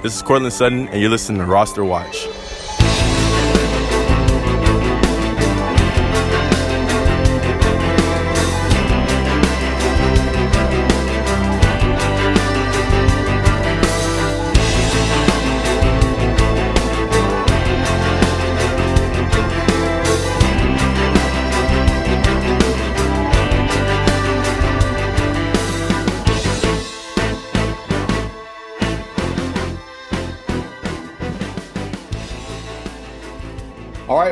This is Courtland Sutton, and you're listening to Roster Watch.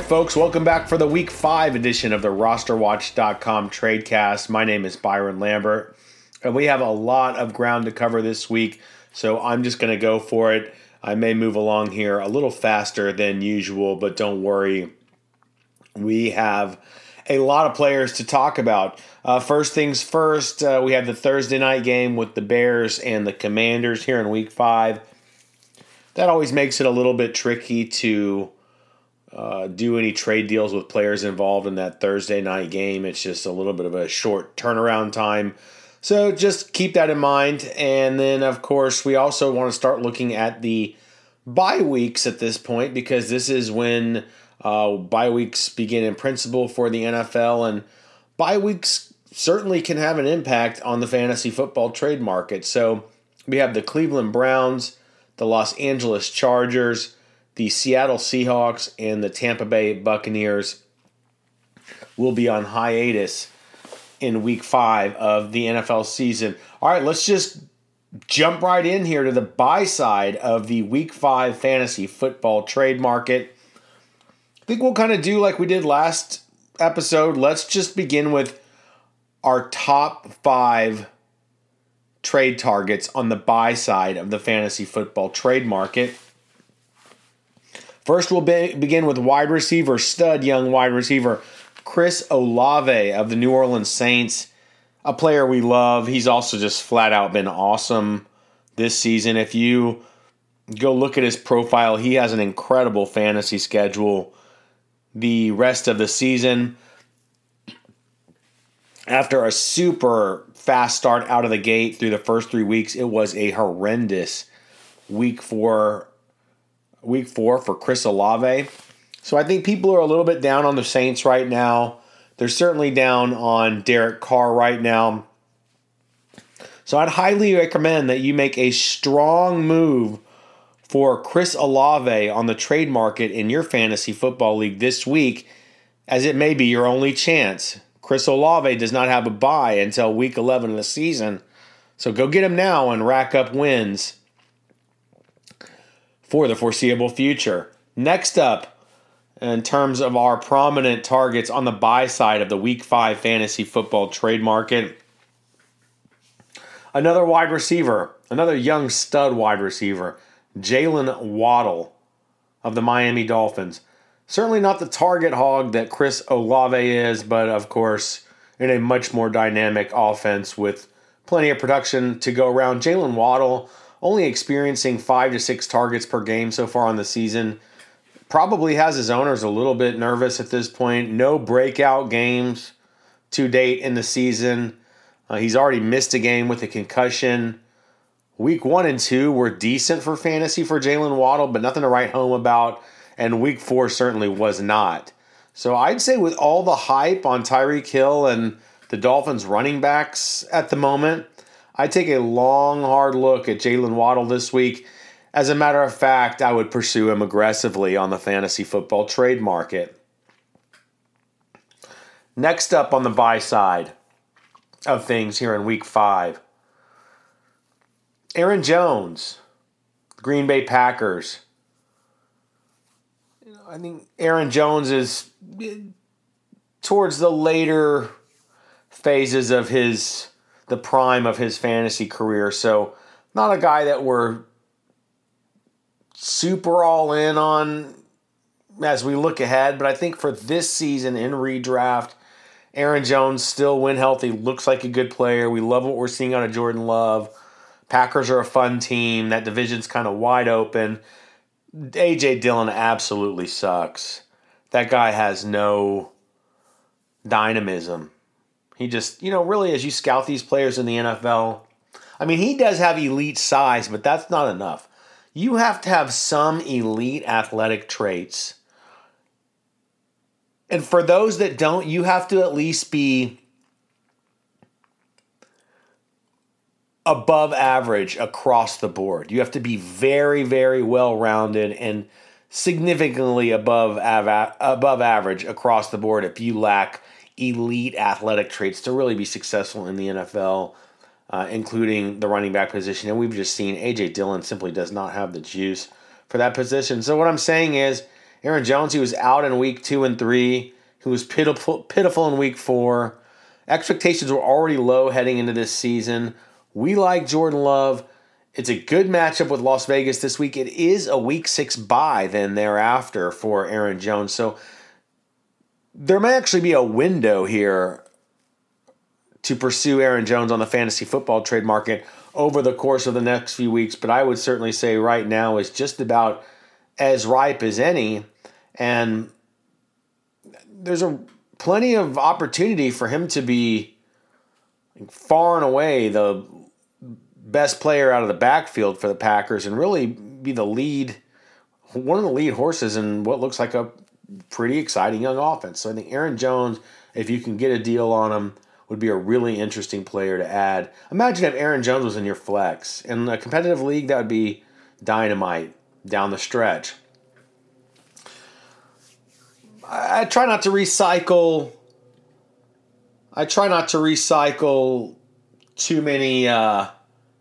Folks, welcome back for the week five edition of the rosterwatch.com tradecast. My name is Byron Lambert, and we have a lot of ground to cover this week, so I'm just going to go for it. I may move along here a little faster than usual, but don't worry. We have a lot of players to talk about. Uh, first things first, uh, we have the Thursday night game with the Bears and the Commanders here in week five. That always makes it a little bit tricky to uh, do any trade deals with players involved in that Thursday night game. It's just a little bit of a short turnaround time. So just keep that in mind. And then, of course, we also want to start looking at the bye weeks at this point because this is when uh, bye weeks begin in principle for the NFL. And bye weeks certainly can have an impact on the fantasy football trade market. So we have the Cleveland Browns, the Los Angeles Chargers the Seattle Seahawks and the Tampa Bay Buccaneers will be on hiatus in week five of the NFL season. All right, let's just jump right in here to the buy side of the week five fantasy football trade market. I think we'll kind of do like we did last episode. Let's just begin with our top five trade targets on the buy side of the fantasy football trade market. First, we'll be, begin with wide receiver, stud young wide receiver, Chris Olave of the New Orleans Saints, a player we love. He's also just flat out been awesome this season. If you go look at his profile, he has an incredible fantasy schedule the rest of the season. After a super fast start out of the gate through the first three weeks, it was a horrendous week four week four for Chris Olave. So I think people are a little bit down on the Saints right now. They're certainly down on Derek Carr right now. So I'd highly recommend that you make a strong move for Chris Olave on the trade market in your fantasy football league this week, as it may be your only chance. Chris Olave does not have a bye until week 11 of the season. So go get him now and rack up wins for the foreseeable future. Next up, in terms of our prominent targets on the buy side of the Week 5 fantasy football trade market, another wide receiver, another young stud wide receiver, Jalen Waddle of the Miami Dolphins. Certainly not the target hog that Chris Olave is, but of course, in a much more dynamic offense with plenty of production to go around. Jalen Waddle only experiencing five to six targets per game so far on the season. Probably has his owners a little bit nervous at this point. No breakout games to date in the season. Uh, he's already missed a game with a concussion. Week one and two were decent for fantasy for Jalen Waddle, but nothing to write home about. And week four certainly was not. So I'd say with all the hype on Tyreek Hill and the Dolphins running backs at the moment, I take a long, hard look at Jalen Waddle this week. As a matter of fact, I would pursue him aggressively on the fantasy football trade market. Next up on the buy side of things here in week five Aaron Jones, Green Bay Packers. I think Aaron Jones is eh, towards the later phases of his the prime of his fantasy career. So, not a guy that we're super all in on as we look ahead, but I think for this season in redraft, Aaron Jones still when healthy looks like a good player. We love what we're seeing out of Jordan Love. Packers are a fun team. That division's kind of wide open. AJ Dillon absolutely sucks. That guy has no dynamism. He just, you know, really, as you scout these players in the NFL, I mean, he does have elite size, but that's not enough. you have to have some elite athletic traits. And for those that don't, you have to at least be above average across the board. You have to be very, very well rounded and significantly above av- above average across the board if you lack elite athletic traits to really be successful in the NFL, uh, including the running back position. And we've just seen AJ Dillon simply does not have the juice for that position. So what I'm saying is, Aaron Jones, he was out in week two and three. He was pitiful, pitiful in week four. Expectations were already low heading into this season. We like Jordan Love. It's a good matchup with Las Vegas this week. It is a week six bye then thereafter for Aaron Jones. So there may actually be a window here to pursue Aaron Jones on the fantasy football trade market over the course of the next few weeks. But I would certainly say right now is just about as ripe as any. And there's a plenty of opportunity for him to be far and away the best player out of the backfield for the Packers and really be the lead, one of the lead horses in what looks like a pretty exciting young offense. So I think Aaron Jones, if you can get a deal on him, would be a really interesting player to add. Imagine if Aaron Jones was in your flex. In a competitive league, that would be dynamite down the stretch. I, try not to recycle. I try not to recycle too many uh,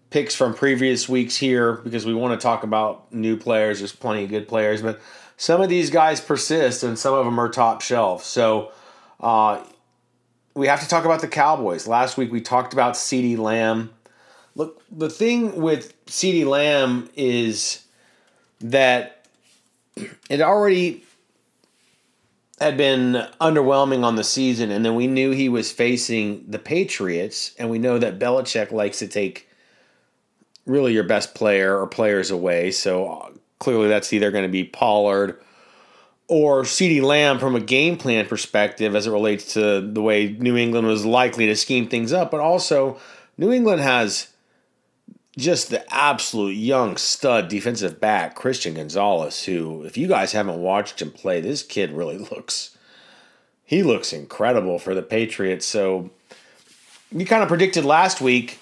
picks from previous weeks here because we want to talk about new players. There's plenty of good players, but some of these guys persist and some of them are top shelf. So uh, we have to talk about the Cowboys. Last week we talked about CeeDee Lamb. Look, the thing with CeeDee Lamb is that it already had been underwhelming on the season, and then we knew he was facing the Patriots, and we know that Belichick likes to take really your best player or players away. So uh, clearly that's either going to be Pollard or CeeDee Lamb from a game plan perspective as it relates to the way New England was likely to scheme things up. But also, New England has just the absolute young stud defensive back, Christian Gonzalez, who, if you guys haven't watched him play, this kid really looks. He looks incredible for the Patriots. So, you kind of predicted last week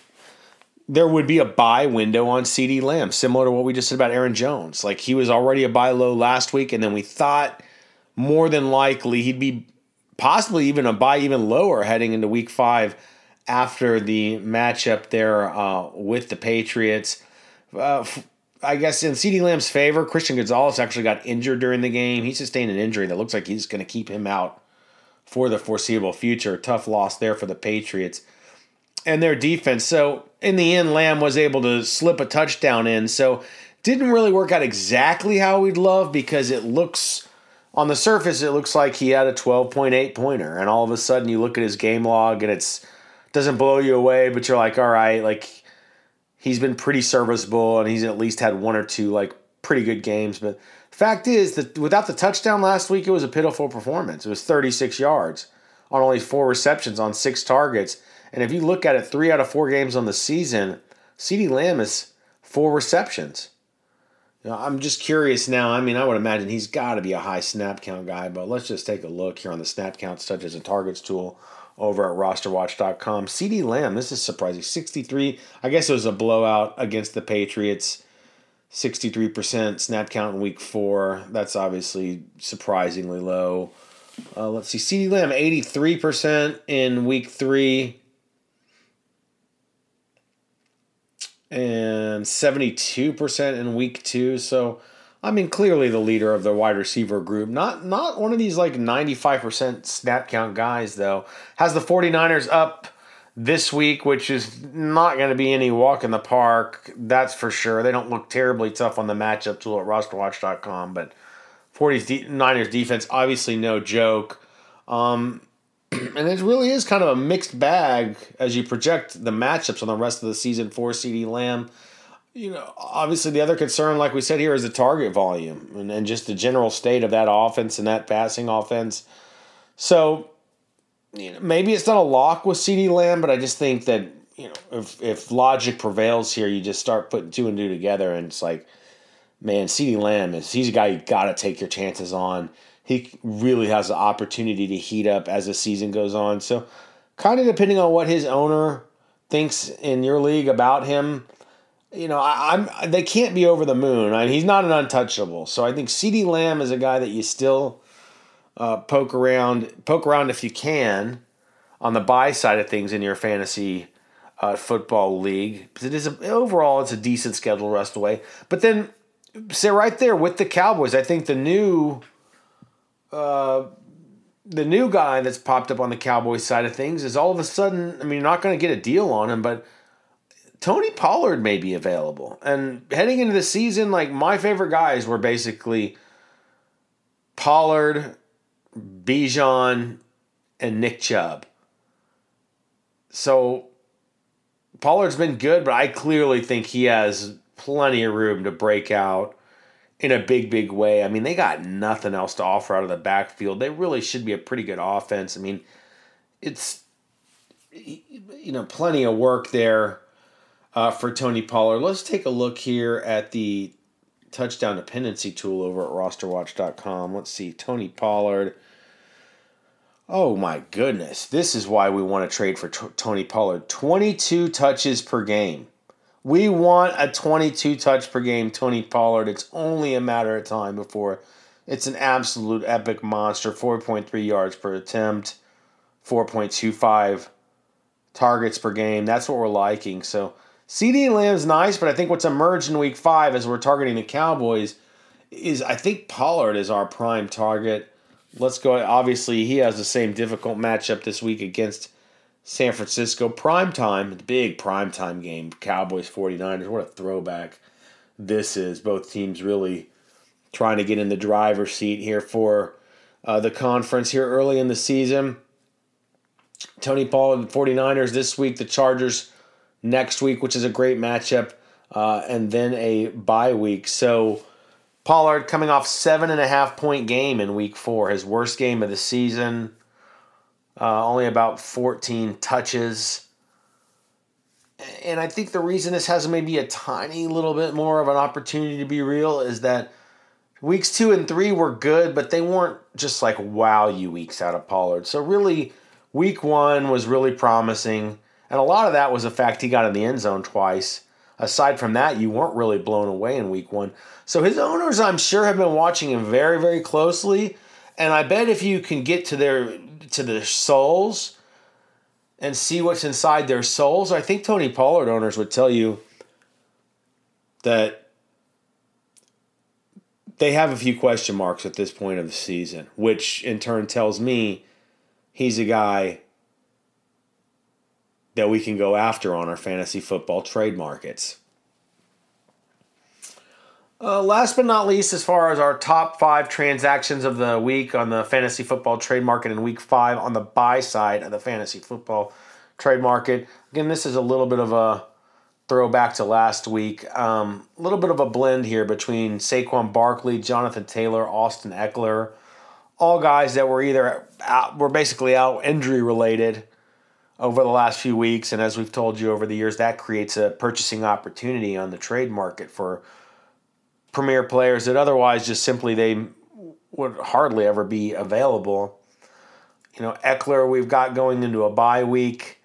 there would be a buy window on CeeDee Lamb, similar to what we just said about Aaron Jones. Like he was already a buy low last week, and then we thought more than likely he'd be possibly even a buy even lower heading into week five after the matchup there uh, with the Patriots. Uh, I guess in CeeDee Lamb's favor, Christian Gonzalez actually got injured during the game. He sustained an injury that looks like he's going to keep him out for the foreseeable future. Tough loss there for the Patriots and their defense. So in the end, Lamb was able to slip a touchdown in. So didn't really work out exactly how we'd love because it looks on the surface it looks like he had a 12.8 pointer and all of a sudden you look at his game log and it's doesn't blow you away but you're like all right like he's been pretty serviceable and he's at least had one or two like pretty good games but fact is that without the touchdown last week it was a pitiful performance it was 36 yards on only four receptions on six targets and if you look at it, three out of four games on the season, CeeDee Lamb is four receptions. You know, I'm just curious now. I mean, I would imagine he's got to be a high snap count guy, but let's just take a look here on the snap counts, such as a targets tool over at rosterwatch.com. CeeDee Lamb, this is surprising. 63, I guess it was a blowout against the Patriots. 63% snap count in week four. That's obviously surprisingly low. Uh, let's see. CeeDee Lamb, 83% in week three. And 72% in week two. So, I mean, clearly the leader of the wide receiver group. Not not one of these like 95% snap count guys, though. Has the 49ers up this week, which is not going to be any walk in the park. That's for sure. They don't look terribly tough on the matchup tool at rosterwatch.com, but 49ers defense, obviously no joke. Um, and it really is kind of a mixed bag as you project the matchups on the rest of the season for CeeDee Lamb. You know, obviously the other concern, like we said here, is the target volume and, and just the general state of that offense and that passing offense. So, you know, maybe it's not a lock with CeeDee Lamb, but I just think that you know if if logic prevails here, you just start putting two and two together, and it's like man, CeeDee Lamb is he's a guy you got to take your chances on. He really has the opportunity to heat up as the season goes on. So, kind of depending on what his owner thinks in your league about him, you know, I, am they can't be over the moon. I he's not an untouchable. So I think CeeDee Lamb is a guy that you still uh, poke around, poke around if you can, on the buy side of things in your fantasy uh, football league. It is a, overall it's a decent schedule rest away. But then, say right there with the Cowboys, I think the new. Uh, the new guy that's popped up on the Cowboys side of things is all of a sudden, I mean, you're not going to get a deal on him, but Tony Pollard may be available. And heading into the season, like my favorite guys were basically Pollard, Bijan, and Nick Chubb. So Pollard's been good, but I clearly think he has plenty of room to break out in a big, big way. I mean, they got nothing else to offer out of the backfield. They really should be a pretty good offense. I mean, it's you know plenty of work there uh, for Tony Pollard. Let's take a look here at the touchdown dependency tool over at rosterwatch.com. Let's see, Tony Pollard. Oh my goodness, this is why we want to trade for t- Tony Pollard. 22 touches per game. We want a 22 touch per game Tony Pollard. It's only a matter of time before it's an absolute epic monster. 4.3 yards per attempt, 4.25 targets per game. That's what we're liking. So CeeDee Lamb's nice, but I think what's emerged in week five as we're targeting the Cowboys is I think Pollard is our prime target. Let's go. Obviously, he has the same difficult matchup this week against San Francisco. Prime time, big prime time game. Cowboys 49ers. What a throwback this is. Both teams really trying to get in the driver's seat here for uh, the conference here early in the season. Tony Pollard 49ers this week. The Chargers next week, which is a great matchup. Uh, and then a bye week. So Pollard coming off seven and a half point game in week four, his worst game of the season uh, only about 14 touches. And I think the reason this has maybe a tiny little bit more of an opportunity to be real is that weeks two and three were good, but they weren't just like wow you weeks out of Pollard. So really, week one was really promising, and a lot of that was the fact he got in the end zone twice. Aside from that, you weren't really blown away in week one. So his owners, I'm sure, have been watching him very, very closely. And I bet if you can get to their to their souls and see what's inside their souls, I think Tony Pollard owners would tell you that they have a few question marks at this point of the season, which in turn tells me he's a guy that we can go after on our fantasy football trade markets. Uh, last but not least, as far as our top five transactions of the week on the fantasy football trade market in week five on the buy side of the fantasy football trade market. Again, this is a little bit of a throwback to last week. Um, a little bit of a blend here between Saquon Barkley, Jonathan Taylor, Austin Ekeler, all guys that were either out, were basically out injury related over the last few weeks. And as we've told you over the years, that creates a purchasing opportunity on the trade market for premier players that otherwise just simply they would hardly ever be available. You know, Ekeler, we've got going into a bye week.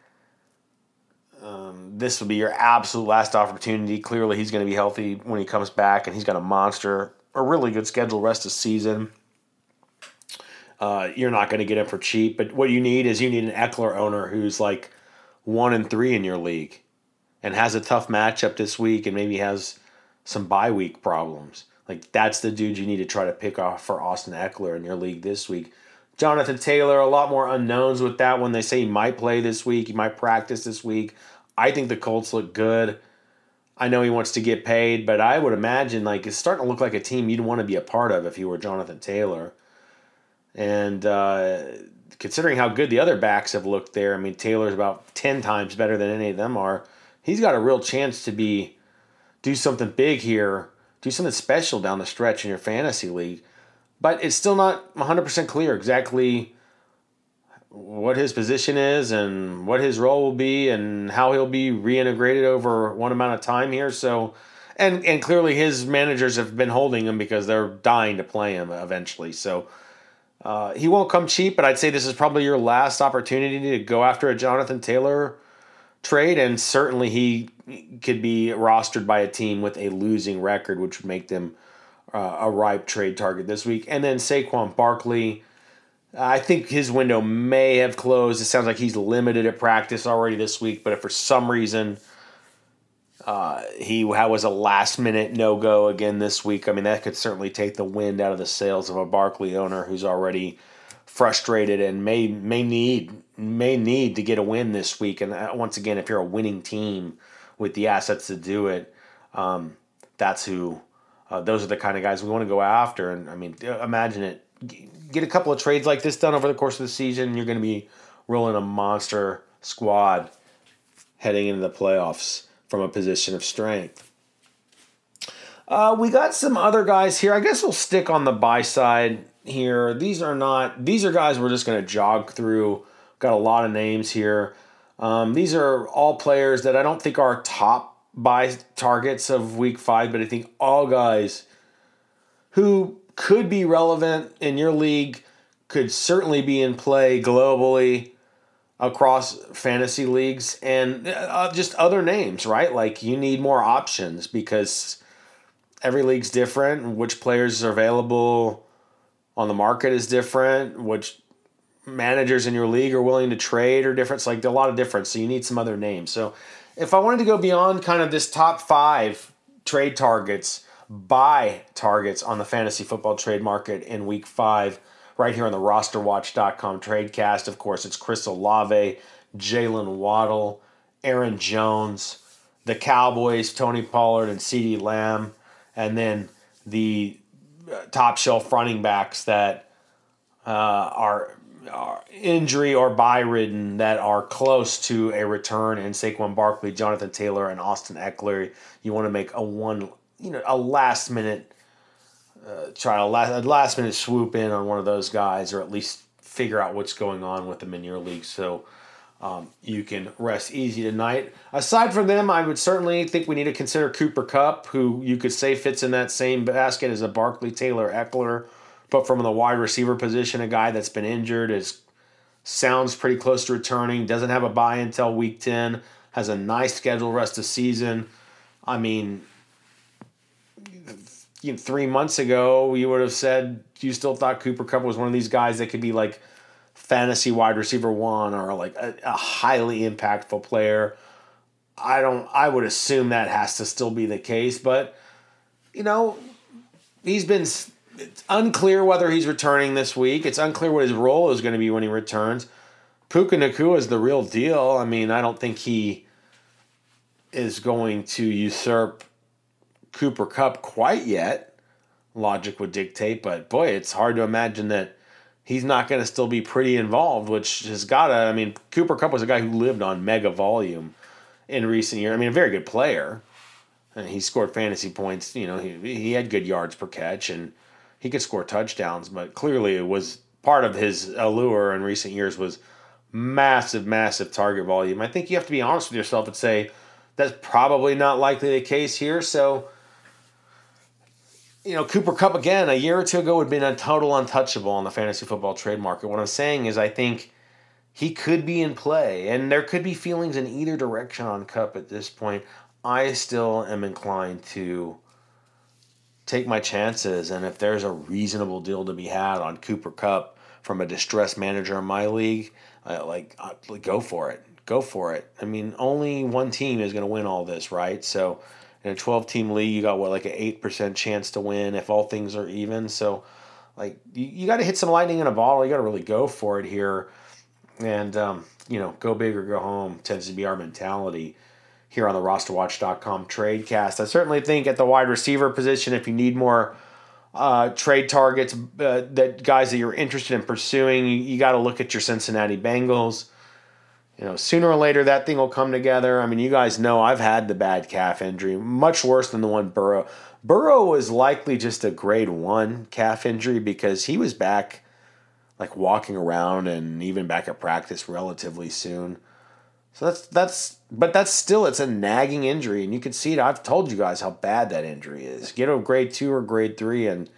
Um, this will be your absolute last opportunity. Clearly, he's going to be healthy when he comes back, and he's got a monster, a really good schedule rest of season. Uh, you're not going to get him for cheap, but what you need is you need an Ekeler owner who's like one and three in your league, and has a tough matchup this week, and maybe has some bye week problems. Like that's the dude you need to try to pick off for Austin Ekeler in your league this week. Jonathan Taylor, a lot more unknowns with that one. They say he might play this week, he might practice this week. I think the Colts look good. I know he wants to get paid, but I would imagine like it's starting to look like a team you'd want to be a part of if you were Jonathan Taylor. And uh, considering how good the other backs have looked there, I mean Taylor's about ten times better than any of them are. He's got a real chance to be do something big here, do something special down the stretch in your fantasy league. But it's still not 100% clear exactly what his position is and what his role will be and how he'll be reintegrated over one amount of time here. So and and clearly his managers have been holding him because they're dying to play him eventually. So uh, he won't come cheap, but I'd say this is probably your last opportunity to go after a Jonathan Taylor trade, and certainly he could be rostered by a team with a losing record, which would make them uh, a ripe trade target this week. And then Saquon Barkley. I think his window may have closed. It sounds like he's limited at practice already this week, but if for some reason uh, he was a last minute no go again this week. I mean, that could certainly take the wind out of the sails of a Barkley owner who's already frustrated and may may need may need to get a win this week. And uh, once again, if you're a winning team with the assets to do it, um, that's who. Uh, those are the kind of guys we want to go after. And I mean, uh, imagine it. Get a couple of trades like this done over the course of the season, you're going to be rolling a monster squad heading into the playoffs from a position of strength. Uh, we got some other guys here. I guess we'll stick on the buy side here. These are not, these are guys we're just going to jog through. Got a lot of names here. Um, these are all players that I don't think are top buy targets of week five, but I think all guys who could be relevant in your league could certainly be in play globally across fantasy leagues and uh, just other names, right? Like you need more options because every league's different. Which players are available on the market is different. Which managers in your league are willing to trade or different. It's like a lot of difference. So you need some other names. So if I wanted to go beyond kind of this top five trade targets, buy targets on the fantasy football trade market in week five right here on the rosterwatch.com tradecast. Of course, it's Chris Olave, jalen Waddle, Aaron Jones, the Cowboys, Tony Pollard, and CeeDee Lamb, and then the uh, top shelf running backs that uh, are, injury or bye ridden that are close to a return in Saquon Barkley, Jonathan Taylor, and Austin Ekeler. You want to make a one, you know, a last minute uh, try to last, a last minute swoop in on one of those guys, or at least figure out what's going on with them in your league, so um, you can rest easy tonight. Aside from them, I would certainly think we need to consider Cooper Kupp, who you could say fits in that same basket as a Barkley, Taylor, Ekeler, but from the wide receiver position, a guy that's been injured is sounds pretty close to returning, doesn't have a bye until week ten, has a nice schedule rest of season. I mean, three months ago, you would have said you still thought Cooper Kupp was one of these guys that could be like fantasy wide receiver one or like a, a highly impactful player. I don't. I would assume that has to still be the case, but you know, he's been. It's unclear whether he's returning this week. It's unclear what his role is going to be when he returns. Puka Nacua is the real deal. I mean, I don't think he is going to usurp Cooper Kupp quite yet, logic would dictate, but boy, it's hard to imagine that he's not going to still be pretty involved, which has got to, I mean, Cooper Kupp was a guy who lived on mega volume in recent years. I mean, a very good player. And he scored fantasy points, you know, he, he had good yards per catch and he could score touchdowns, but clearly it was part of his allure in recent years was massive, massive target volume. I think you have to be honest with yourself and say that's probably not likely the case here. So, you know, Cooper Kupp again, a year or two ago would have been a total untouchable on the fantasy football trade market. What I'm saying is, I think he could be in play, and there could be feelings in either direction on Kupp at this point. I still am inclined to take my chances, and if there's a reasonable deal to be had on Cooper Kupp from a distressed manager in my league, uh, like, uh, go for it. Go for it. I mean, only one team is going to win all this, right? So in a 12 team league, you got what, like an 8% chance to win if all things are even. So, like, you, you got to hit some lightning in a bottle. You got to really go for it here. And, um, you know, go big or go home tends to be our mentality here on the rosterwatch.com tradecast. I certainly think at the wide receiver position, if you need more uh, trade targets, uh, that guys that you're interested in pursuing, you, you got to look at your Cincinnati Bengals you know, sooner or later that thing will come together. I mean, you guys know I've had the bad calf injury, much worse than the one Burrow. Burrow was likely just a grade one calf injury because he was back, like walking around and even back at practice relatively soon. So that's that's but that's still it's a nagging injury, and you can see it. I've told you guys how bad that injury is. Get a grade two or grade three, and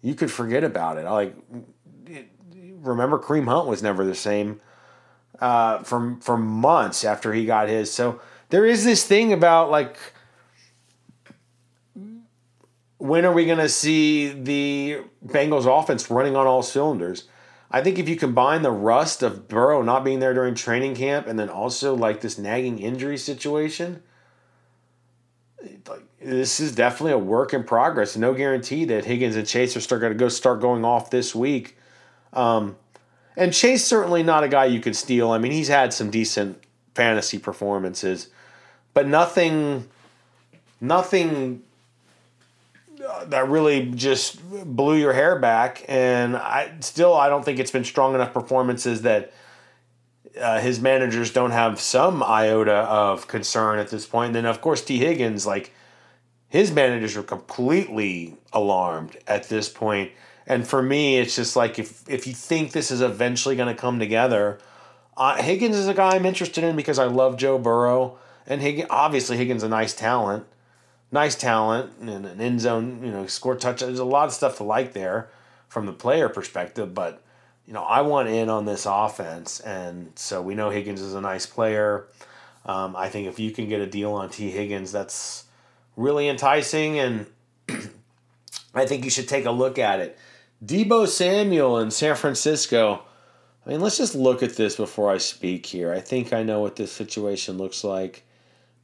you could forget about it. I Like remember, Kareem Hunt was never the same uh, for for months after he got his. So there is this thing about like when are we going to see the Bengals offense running on all cylinders? I think if you combine the rust of Burrow not being there during training camp and then also like this nagging injury situation, like this is definitely a work in progress. No guarantee that Higgins and Chase are start going to go start going off this week. Um, and Chase certainly not a guy you could steal. I mean, he's had some decent fantasy performances, but nothing, nothing that really just blew your hair back. And I still I don't think it's been strong enough performances that uh, his managers don't have some iota of concern at this point. And then of course Tee Higgins, like his managers are completely alarmed at this point. And for me, it's just like if if you think this is eventually going to come together, uh, Higgins is a guy I'm interested in because I love Joe Burrow, and Higgins obviously Higgins is a nice talent nice talent and an end zone, you know, score touch. There's a lot of stuff to like there from the player perspective, but you know, I want in on this offense, and so we know Higgins is a nice player. Um, I think if you can get a deal on Tee Higgins, that's really enticing, and I think you should take a look at it. Deebo Samuel in San Francisco. I mean, let's just look at this before I speak here. I think I know what this situation looks like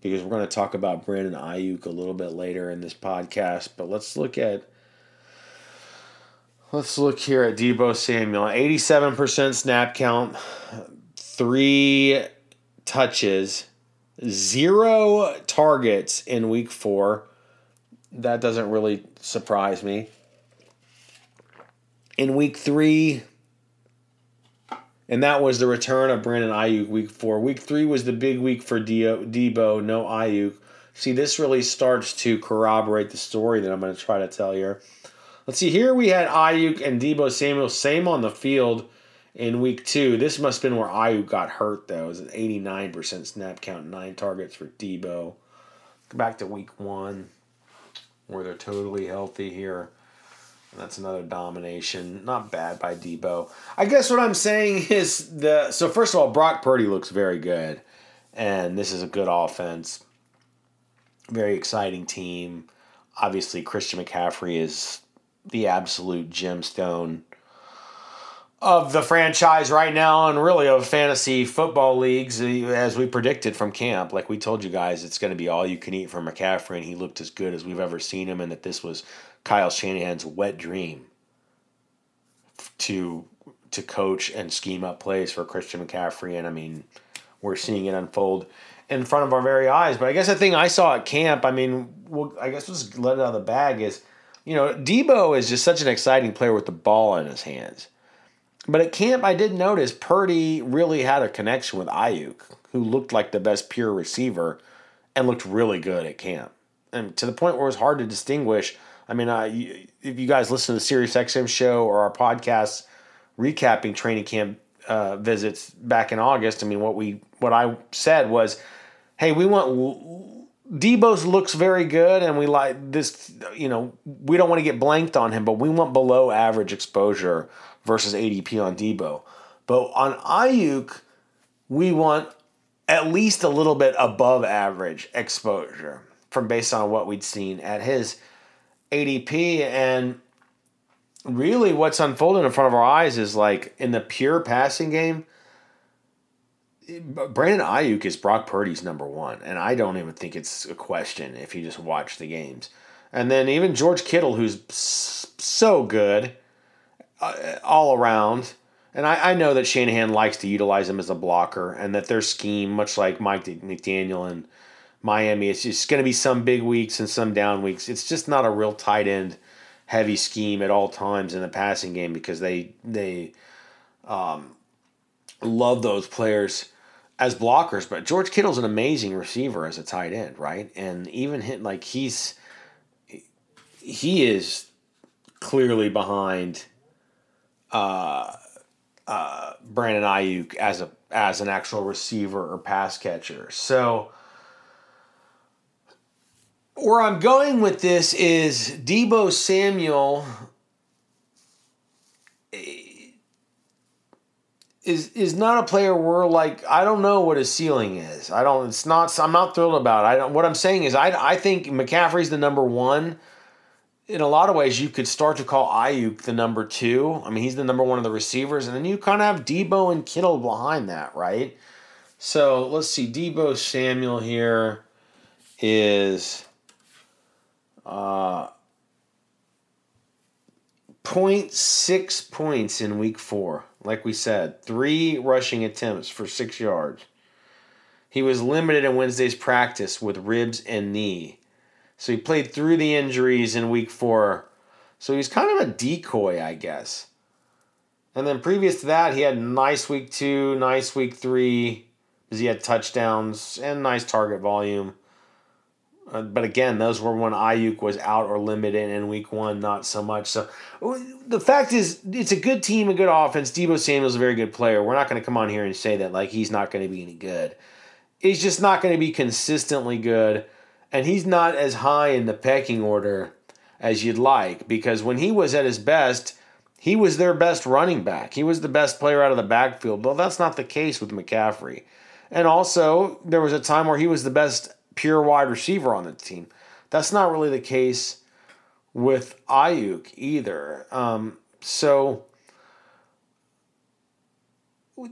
because we're going to talk about Brandon Aiyuk a little bit later in this podcast. But let's look at let's look here at Deebo Samuel. Eighty-seven percent snap count, three touches, zero targets in Week Four. That doesn't really surprise me. In Week Three, and that was the return of Brandon Aiyuk week four. Week three was the big week for Deebo. no Aiyuk. See, this really starts to corroborate the story that I'm going to try to tell here. Let's see, here we had Aiyuk and Deebo Samuel, same on the field in week two. This must have been where Aiyuk got hurt, though. It was an 89% snap count, nine targets for Deebo. Back to week one, where they're totally healthy here. That's another domination. Not bad by Deebo. I guess what I'm saying is the so first of all, Brock Purdy looks very good, and this is a good offense. Very exciting team. Obviously, Christian McCaffrey is the absolute gemstone of the franchise right now and really of fantasy football leagues uh, as we predicted from camp like we told you guys it's going to be all you can eat from McCaffrey and he looked as good as we've ever seen him and that this was Kyle Shanahan's wet dream to to coach and scheme up plays for Christian McCaffrey, and I mean, we're seeing it unfold in front of our very eyes. But I guess the thing I saw at camp, I mean, I guess let's let it out of the bag is, you know, Deebo is just such an exciting player with the ball in his hands. But at camp, I did notice Purdy really had a connection with Aiyuk, who looked like the best pure receiver and looked really good at camp. And to the point where it was hard to distinguish I mean, uh, if you guys listen to the Sirius XM show or our podcast recapping training camp uh, visits back in August, I mean, what we what I said was, hey, we want Deebo's looks very good, and we like this. You know, we don't want to get blanked on him, but we want below average exposure versus ADP on Deebo. But on Aiyuk, we want at least a little bit above average exposure from based on what we'd seen at his ADP and really what's unfolding in front of our eyes is like in the pure passing game. Brandon Aiyuk is Brock Purdy's number one, and I don't even think it's a question if you just watch the games. And then even George Kittle, who's so good uh, all around. And I, I know that Shanahan likes to utilize him as a blocker, and that their scheme, much like Mike McDaniel and Miami. It's just going to be some big weeks and some down weeks. It's just not a real tight end heavy scheme at all times in the passing game because they they um, love those players as blockers. But George Kittle's an amazing receiver as a tight end, right? And even hit like he's he is clearly behind uh, uh, Brandon Aiyuk as a as an actual receiver or pass catcher. So where I'm going with this is Deebo Samuel eh, is is not a player where like I don't know what his ceiling is. I don't. It's not. I'm not thrilled about. It. I don't. What I'm saying is I I think McCaffrey's the number one. In a lot of ways, you could start to call Aiyuk the number two. I mean, he's the number one of the receivers, and then you kind of have Deebo and Kittle behind that, right? So let's see. Deebo Samuel here is uh, 0.6 points in week four. Like we said, three rushing attempts for six yards. He was limited in Wednesday's practice with ribs and knee. So he played through the injuries in week four. So he's kind of a decoy, I guess. And then previous to that, he had nice week two, nice week three, because he had touchdowns and nice target volume. Uh, but again, those were when Aiyuk was out or limited in week one, not so much. So the fact is, it's a good team, a good offense. Deebo Samuel's a very good player. We're not going to come on here and say that like he's not going to be any good. He's just not going to be consistently good, and he's not as high in the pecking order as you'd like because when he was at his best, he was their best running back. He was the best player out of the backfield. But that's not the case with McCaffrey. And also, there was a time where he was the best pure wide receiver on the team. That's not really the case with Aiyuk either. Um, so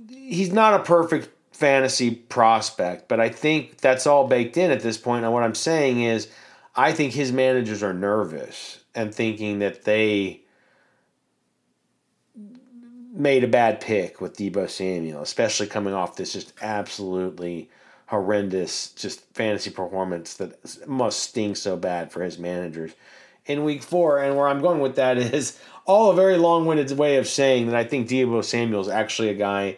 he's not a perfect fantasy prospect, but I think that's all baked in at this point. And what I'm saying is, I think his managers are nervous and thinking that they made a bad pick with Deebo Samuel, especially coming off this just absolutely horrendous just fantasy performance that must sting so bad for his managers in week four. And where I'm going with that is all a very long winded way of saying that I think Deebo Samuel is actually a guy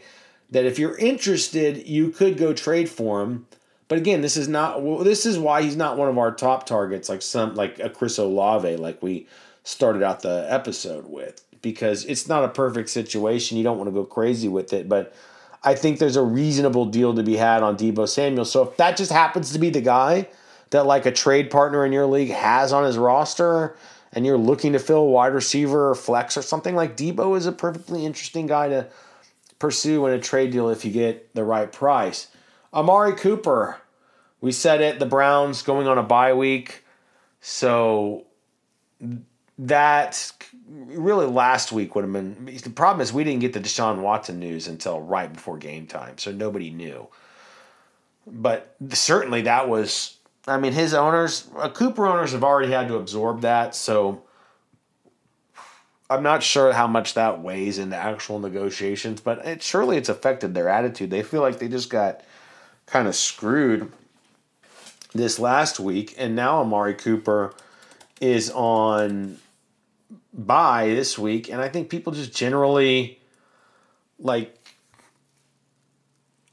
that if you're interested, you could go trade for him. But again, this is not. This is why he's not one of our top targets, like some like a Chris Olave, like we started out the episode with, because it's not a perfect situation. You don't want to go crazy with it, but I think there's a reasonable deal to be had on Deebo Samuel. So if that just happens to be the guy that like a trade partner in your league has on his roster and you're looking to fill wide receiver or flex or something like Deebo is a perfectly interesting guy to pursue in a trade deal if you get the right price. Amari Cooper, we said it, the Browns going on a bye week. So that really last week would have been the problem is we didn't get the Deshaun Watson news until right before game time, so nobody knew. But certainly that was I mean his owners uh, Cooper owners have already had to absorb that, so I'm not sure how much that weighs into actual negotiations, but it surely it's affected their attitude. They feel like they just got kind of screwed this last week, and now Amari Cooper is on bye this week, and I think people just generally like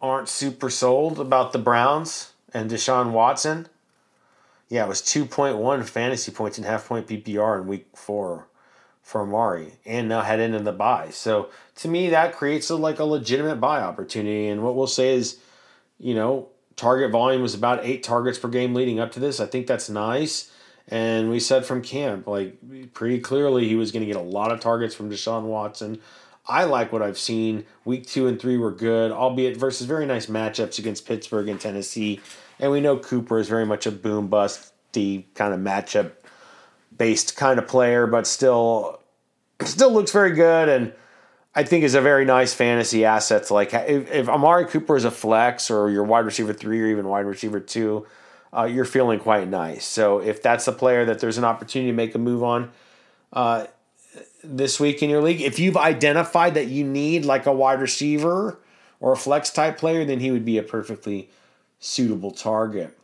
aren't super sold about the Browns and Deshaun Watson. Yeah, it was 2.1 fantasy points and half point PPR in week four for Amari and now head into the bye. So to me, that creates a, like a legitimate buy opportunity. And what we'll say is, you know, target volume was about eight targets per game leading up to this. I think that's nice. And we said from camp, like pretty clearly, he was going to get a lot of targets from Deshaun Watson. I like what I've seen. Week two and three were good, albeit versus very nice matchups against Pittsburgh and Tennessee. And we know Cooper is very much a boom bust kind of matchup based kind of player, but still still looks very good and I think is a very nice fantasy asset. To like if, if Amari Cooper is a flex or your wide receiver three or even wide receiver two, uh, you're feeling quite nice. So if that's a player that there's an opportunity to make a move on uh, this week in your league, if you've identified that you need like a wide receiver or a flex type player, then he would be a perfectly suitable target.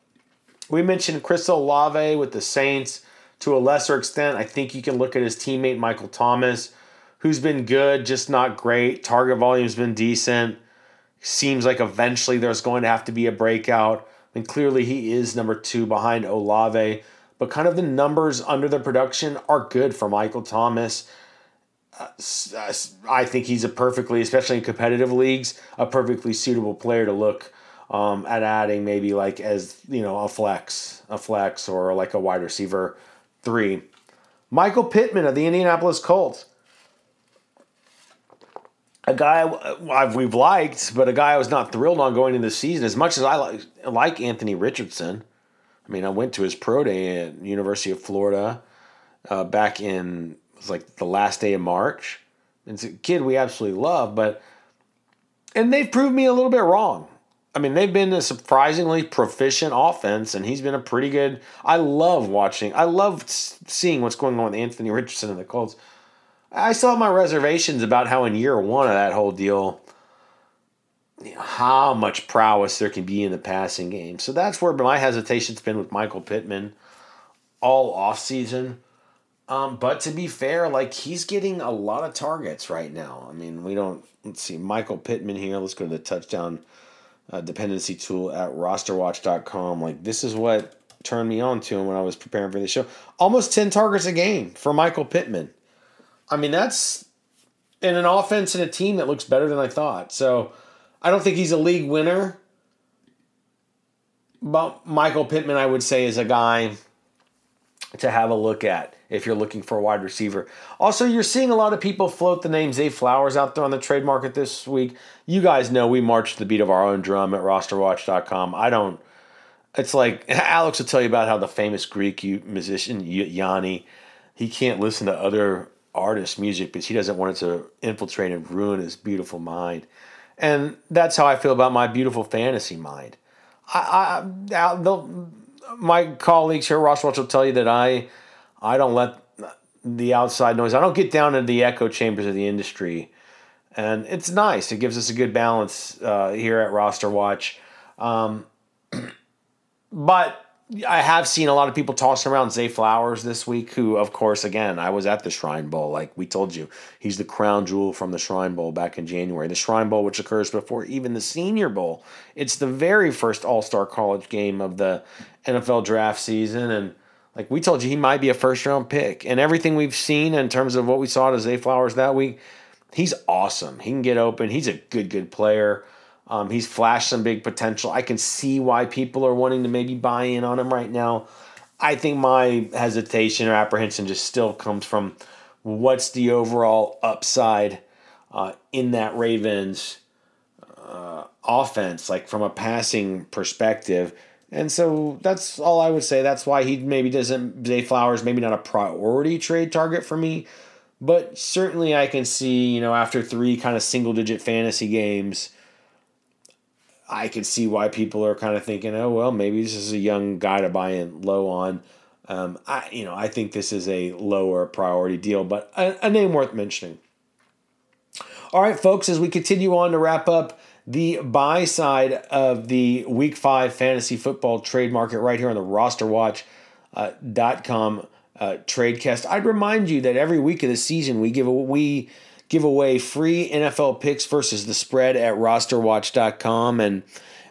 We mentioned Chris Olave with the Saints to a lesser extent. I think you can look at his teammate Michael Thomas, who's been good, just not great. Target volume's been decent. Seems like eventually there's going to have to be a breakout. And clearly he is number two behind Olave. But kind of the numbers under the production are good for Michael Thomas. I think he's a perfectly, especially in competitive leagues, a perfectly suitable player to look um, at adding maybe like as you know a flex, a flex or like a wide receiver three. Michael Pittman of the Indianapolis Colts, a guy I've, we've liked, but a guy I was not thrilled on going into the season. As much as I like like Anthony Richardson, I mean I went to his pro day at University of Florida uh, back in it was like the last day of March. It's a kid we absolutely love, but and they've proved me a little bit wrong. I mean, they've been a surprisingly proficient offense, and he's been a pretty good. I love watching. I love seeing what's going on with Anthony Richardson and the Colts. I still have my reservations about how in year one of that whole deal, you know, how much prowess there can be in the passing game. So that's where my hesitation's been with Michael Pittman all off season. Um, but to be fair, like he's getting a lot of targets right now. I mean, we don't let's see Michael Pittman here. Let's go to the touchdown uh, dependency tool at rosterwatch.com. Like, this is what turned me on to him when I was preparing for the show. Almost 10 targets a game for Michael Pittman. I mean, that's in an offense and a team that looks better than I thought. So I don't think he's a league winner. But Michael Pittman, I would say, is a guy to have a look at if you're looking for a wide receiver. Also, you're seeing a lot of people float the name Zay Flowers out there on the trade market this week. You guys know we march the beat of our own drum at rosterwatch.com. I don't. It's like Alex will tell you about how the famous Greek musician Yanni, he can't listen to other artists' music because he doesn't want it to infiltrate and ruin his beautiful mind. And that's how I feel about my beautiful fantasy mind. I, I the, my colleagues here at Ross will tell you that I I don't let the outside noise. I don't get down into the echo chambers of the industry, and it's nice. It gives us a good balance uh, here at Roster Watch. Um, but I have seen a lot of people tossing around Zay Flowers this week, who, of course, again, I was at the Shrine Bowl. Like we told you, he's the crown jewel from the Shrine Bowl back in January. The Shrine Bowl, which occurs before even the Senior Bowl, it's the very first All Star College game of the NFL draft season, and like we told you, he might be a first round pick. And everything we've seen in terms of what we saw to Zay Flowers that week, he's awesome. He can get open. He's a good, good player. Um, he's flashed some big potential. I can see why people are wanting to maybe buy in on him right now. I think my hesitation or apprehension just still comes from what's the overall upside uh, in that Ravens uh, offense, like from a passing perspective and so that's all I would say. That's why he maybe doesn't Zay Flowers maybe not a priority trade target for me, but certainly I can see you know after three kind of single digit fantasy games, I can see why people are kind of thinking, oh well, maybe this is a young guy to buy in low on. Um, I you know I think this is a lower priority deal, but a, a name worth mentioning. All right, folks, as we continue on to wrap up the buy side of the week five fantasy football trade market right here on the rosterwatch.com uh, uh, tradecast. I'd remind you that every week of the season we give a, we give away free NFL picks versus the spread at rosterwatch.com. And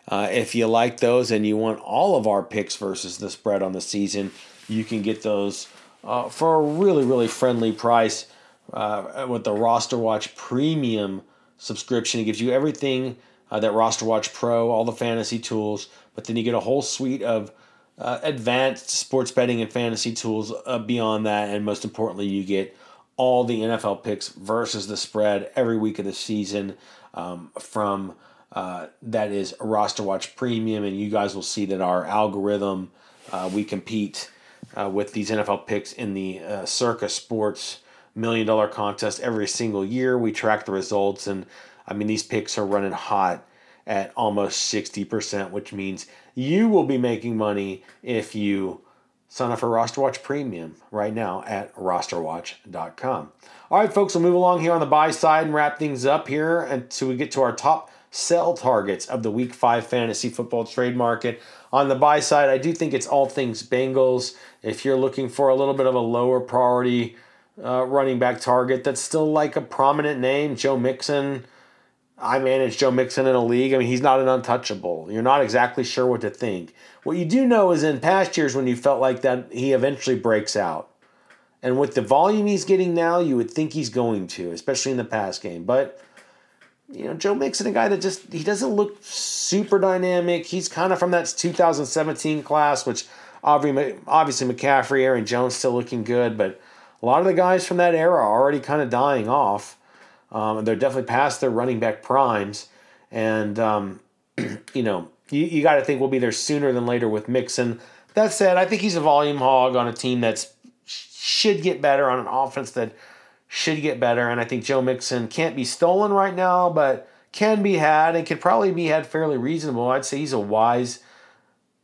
uh, if you like those and you want all of our picks versus the spread on the season, you can get those uh, for a really, really friendly price uh, with the Roster Watch Premium subscription. It gives you everything uh, that Roster Watch Pro, all the fantasy tools, but then you get a whole suite of uh, advanced sports betting and fantasy tools uh, beyond that. And most importantly, you get all the NFL picks versus the spread every week of the season um, from uh, that is Roster Watch Premium. And you guys will see that our algorithm, uh, we compete uh, with these NFL picks in the Circa Sports million dollar contest every single year. We track the results, and I mean, these picks are running hot at almost 60%, which means you will be making money if you sign up for RosterWatch Premium right now at rosterwatch.com. All right, folks, we'll move along here on the buy side and wrap things up here until we get to our top sell targets of the week five fantasy football trade market. On the buy side, I do think it's all things Bengals. If you're looking for a little bit of a lower priority uh, running back target that's still like a prominent name, Joe Mixon. I manage Joe Mixon in a league. I mean, he's not an untouchable. You're not exactly sure what to think. What you do know is in past years when you felt like that, he eventually breaks out. And with the volume he's getting now, you would think he's going to, especially in the pass game. But you know, Joe Mixon, a guy that just he doesn't look super dynamic. He's kind of from that 2017 class, which obviously McCaffrey, Aaron Jones still looking good, but a lot of the guys from that era are already kind of dying off. Um, they're definitely past their running back primes, and um, you know you, you got to think we'll be there sooner than later with Mixon. That said, I think he's a volume hog on a team that's should get better on an offense that should get better. And I think Joe Mixon can't be stolen right now, but can be had and could probably be had fairly reasonable. I'd say he's a wise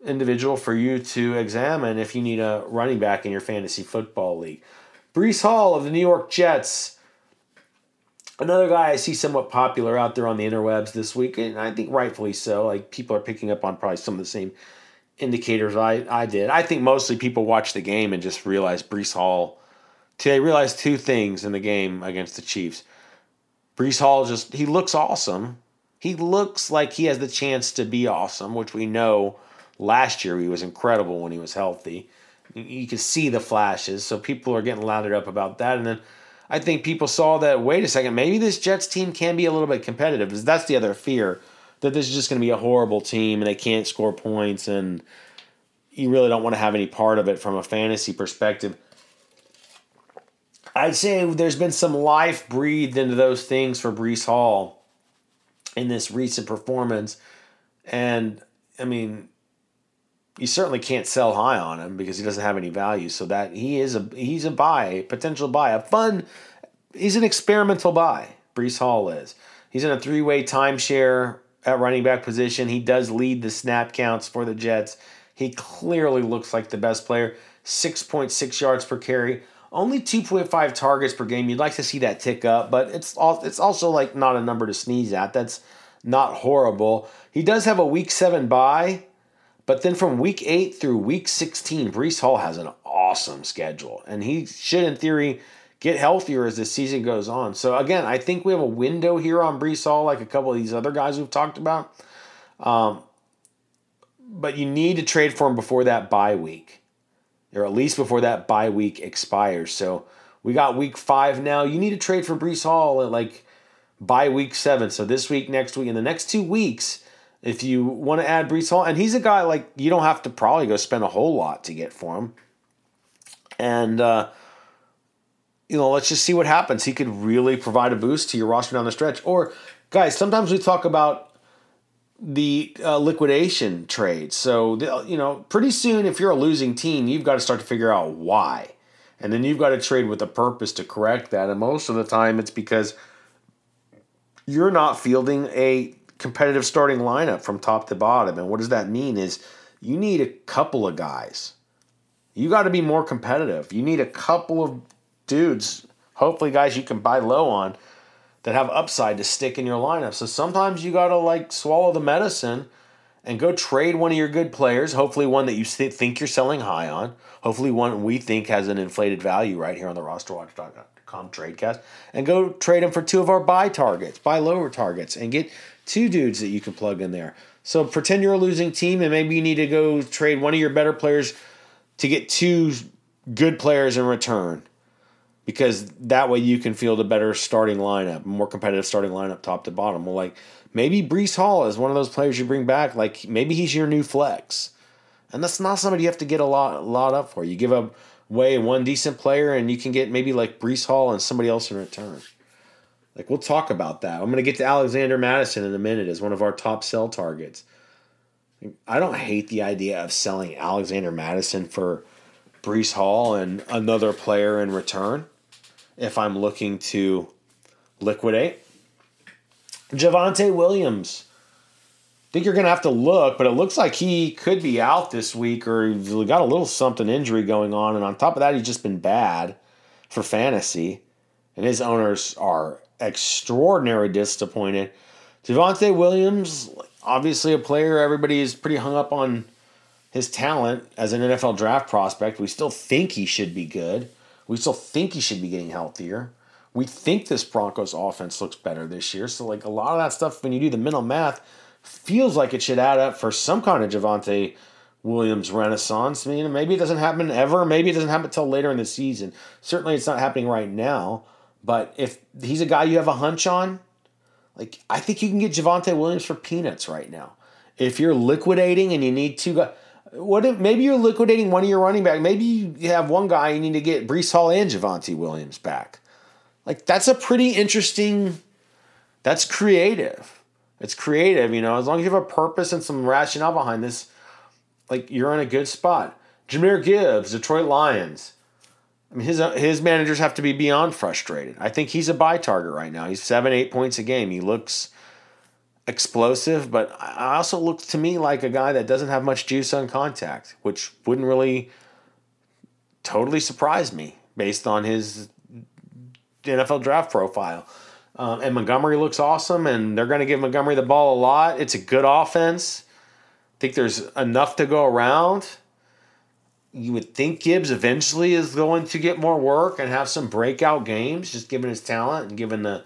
individual for you to examine if you need a running back in your fantasy football league. Breece Hall of the New York Jets. Another guy I see somewhat popular out there on the interwebs this week, and I think rightfully so. Like people are picking up on probably some of the same indicators I, I did. I think mostly people watch the game and just realize Breece Hall. They realized two things in the game against the Chiefs. Breece Hall just he looks awesome. He looks like he has the chance to be awesome, which we know last year he was incredible when he was healthy. You can see the flashes, so people are getting lathered up about that. And then I think people saw that, wait a second, maybe this Jets team can be a little bit competitive. Because that's the other fear that this is just going to be a horrible team and they can't score points and you really don't want to have any part of it from a fantasy perspective. I'd say there's been some life breathed into those things for Breece Hall in this recent performance. And I mean, you certainly can't sell high on him because he doesn't have any value. So that he is a he's a buy, potential buy, a fun. He's an experimental buy. Breece Hall is. He's in a three way timeshare at running back position. He does lead the snap counts for the Jets. He clearly looks like the best player. Six point six yards per carry. Only 2.5 targets per game. You'd like to see that tick up, but it's all, it's also like not a number to sneeze at. That's not horrible. He does have a week 7 bye, but then from week 8 through week 16, Breece Hall has an awesome schedule. And he should, in theory, get healthier as the season goes on. So, again, I think we have a window here on Breece Hall, like a couple of these other guys we've talked about. Um, but you need to trade for him before that bye week, or at least before that bye week expires. So, we got week five now. You need to trade for Breece Hall at like by week seven. So, this week, next week, in the next two weeks if you want to add Breece Hall, and he's a guy like you don't have to probably go spend a whole lot to get for him. And uh, you know, let's just see what happens. He could really provide a boost to your roster down the stretch. Or guys, sometimes we talk about the uh, liquidation trade. So you know, pretty soon, if you're a losing team, you've got to start to figure out why, and then you've got to trade with a purpose to correct that. And most of the time, it's because you're not fielding a competitive starting lineup from top to bottom. And what does that mean is you need a couple of guys. You got to be more competitive. You need a couple of dudes, hopefully guys you can buy low on that have upside to stick in your lineup. So sometimes you got to like swallow the medicine and go trade one of your good players, hopefully one that you think you're selling high on, hopefully one we think has an inflated value right here on the rosterwatch.com tradecast, and go trade them for two of our buy targets, buy lower targets, and get two dudes that you can plug in there. So pretend you're a losing team and maybe you need to go trade one of your better players to get two good players in return. Because that way you can field a better starting lineup, more competitive starting lineup top to bottom. Well, like maybe Breece Hall is one of those players you bring back. Like maybe he's your new flex. And that's not somebody you have to get a lot, a lot up for. You give away one decent player and you can get maybe like Breece Hall and somebody else in return. Like we'll talk about that. I'm going to get to Alexander Mattison in a minute as one of our top sell targets. I don't hate the idea of selling Alexander Mattison for Breece Hall and another player in return if I'm looking to liquidate. Javonte Williams. I think you're going to have to look, but it looks like he could be out this week or he's got a little something injury going on. And on top of that, he's just been bad for fantasy. And his owners are extraordinarily disappointed. Javonte Williams, obviously a player everybody is pretty hung up on his talent as an NFL draft prospect. We still think he should be good. We still think he should be getting healthier. We think this Broncos offense looks better this year. So, like a lot of that stuff, when you do the mental math, feels like it should add up for some kind of Javonte Williams renaissance. I mean, maybe it doesn't happen ever. Maybe it doesn't happen until later in the season. Certainly, it's not happening right now. But if he's a guy you have a hunch on, like I think you can get Javonte Williams for peanuts right now. If you're liquidating and you need two guys, what if maybe you're liquidating one of your running back? Maybe you have one guy you need to get Breece Hall and Javonte Williams back. Like that's a pretty interesting. That's creative. It's creative, you know. As long as you have a purpose and some rationale behind this, like you're in a good spot. Jahmyr Gibbs, Detroit Lions. I mean, his his managers have to be beyond frustrated. I think he's a buy target right now. He's seven, eight points a game. He looks explosive, but I also looks to me like a guy that doesn't have much juice on contact, which wouldn't really totally surprise me based on his NFL draft profile. Um, and Montgomery looks awesome, and they're going to give Montgomery the ball a lot. It's a good offense. I think there's enough to go around. You would think Gibbs eventually is going to get more work and have some breakout games, just given his talent and given the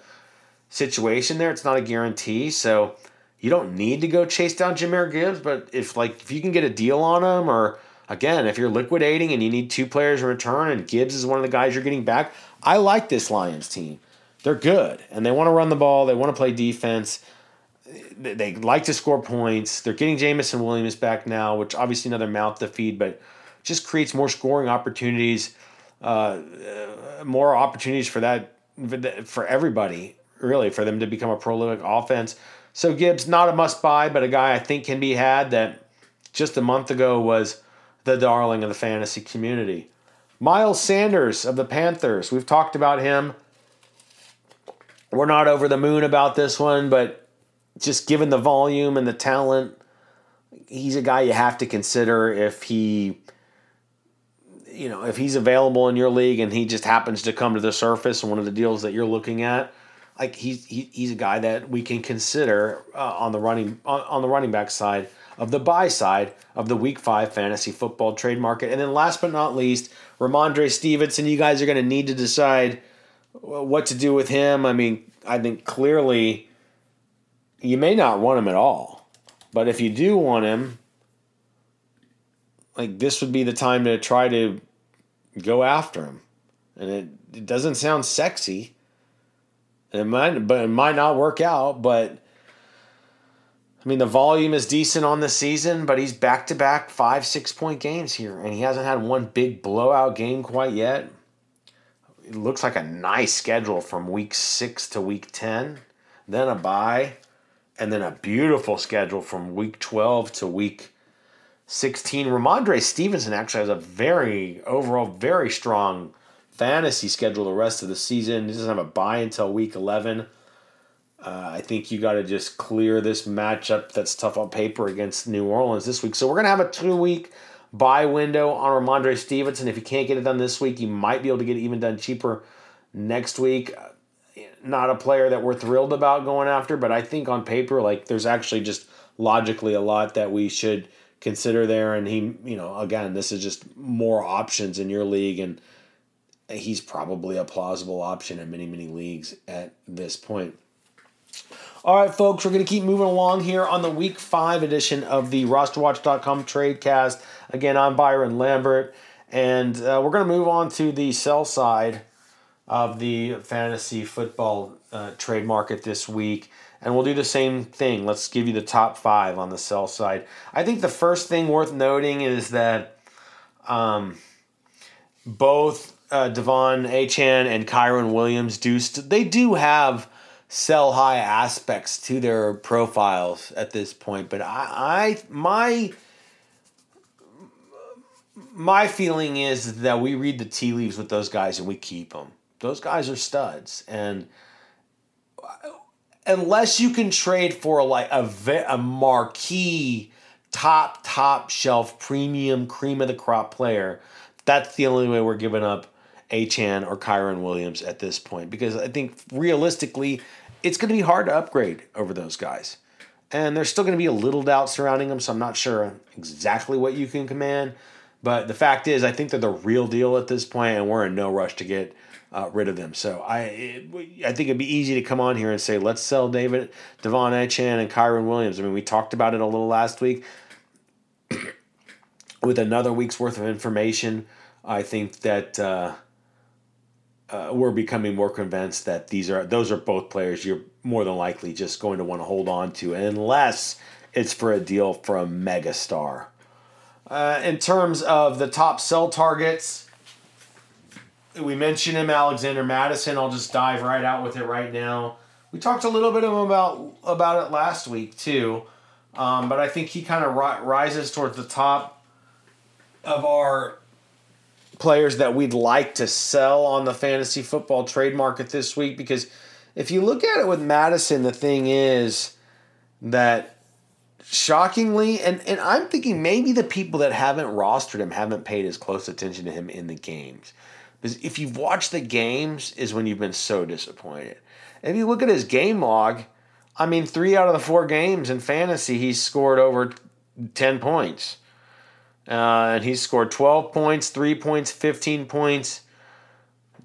situation there. It's not a guarantee, so you don't need to go chase down Jahmyr Gibbs. But if like if you can get a deal on him, or again if you're liquidating and you need two players in return, and Gibbs is one of the guys you're getting back, I like this Lions team. They're good and they want to run the ball. They want to play defense they like to score points. They're getting Jameson Williams back now, which obviously another mouth to feed, but just creates more scoring opportunities, uh, more opportunities for that for everybody, really, for them to become a prolific offense. So Gibbs, not a must buy, but a guy I think can be had that just a month ago was the darling of the fantasy community. Miles Sanders of the Panthers. We've talked about him. We're not over the moon about this one, but just given the volume and the talent, he's a guy you have to consider if he you know, if he's available in your league and he just happens to come to the surface in one of the deals that you're looking at, like he's he, he's a guy that we can consider uh, on the running on, on the running back side of the buy side of the Week Five fantasy football trade market. And then last but not least, Rhamondre Stevenson. You guys are going to need to decide what to do with him. I mean, I think clearly you may not want him at all. But if you do want him, like this would be the time to try to go after him. And it, it doesn't sound sexy. It might but it might not work out, but I mean the volume is decent on the season, but he's back to back five, six point games here, and he hasn't had one big blowout game quite yet. It looks like a nice schedule from week six to week ten, then a bye and then a beautiful schedule from week 12 to week 16. Rhamondre Stevenson actually has a very, overall, very strong fantasy schedule the rest of the season. He doesn't have a bye until week 11. Uh, I think you got to just clear this matchup that's tough on paper against New Orleans this week. So we're going to have a two week buy window on Rhamondre Stevenson. If you can't get it done this week, you might be able to get it even done cheaper next week not a player that we're thrilled about going after, but I think on paper, like there's actually just logically a lot that we should consider there. And he, you know, again, this is just more options in your league, and he's probably a plausible option in many, many leagues at this point. All right, folks, we're going to keep moving along here on the week five edition of the rosterwatch.com tradecast. Again, I'm Byron Lambert, and uh, we're going to move on to the sell side of the fantasy football uh, trade market this week. And we'll do the same thing. Let's give you the top five on the sell side. I think the first thing worth noting is that um, both uh, De'Von Achane and Kyren Williams do st- they do have sell high aspects to their profiles at this point. But I, I my my feeling is that we read the tea leaves with those guys and we keep them those guys are studs and unless you can trade for like a, a marquee top top shelf premium cream of the crop player that's the only way we're giving up Achane or Kyren Williams at this point because I think realistically it's going to be hard to upgrade over those guys. And there's still going to be a little doubt surrounding them, so I'm not sure exactly what you can command. But the fact is, I think they're the real deal at this point, and we're in no rush to get uh, rid of them. So I it, I think it'd be easy to come on here and say let's sell David De'Von Achane and Kyren Williams. I mean we talked about it a little last week. with another week's worth of information, I think that uh, uh, we're becoming more convinced that these are those are both players you're more than likely just going to want to hold on to, unless it's for a deal from megastar. Uh, in terms of the top sell targets, we mentioned him, Alexander Mattison. I'll just dive right out with it right now. We talked a little bit about about it last week too, um, but I think he kind of ri- rises towards the top of our players that we'd like to sell on the fantasy football trade market this week because if you look at it with Mattison, the thing is that shockingly, and, and I'm thinking maybe the people that haven't rostered him haven't paid as close attention to him in the games. Because if you've watched the games, is when you've been so disappointed. If you look at his game log, I mean, three out of the four games in fantasy, he's scored over 10 points. Uh, and he's scored 12 points, 3 points, 15 points,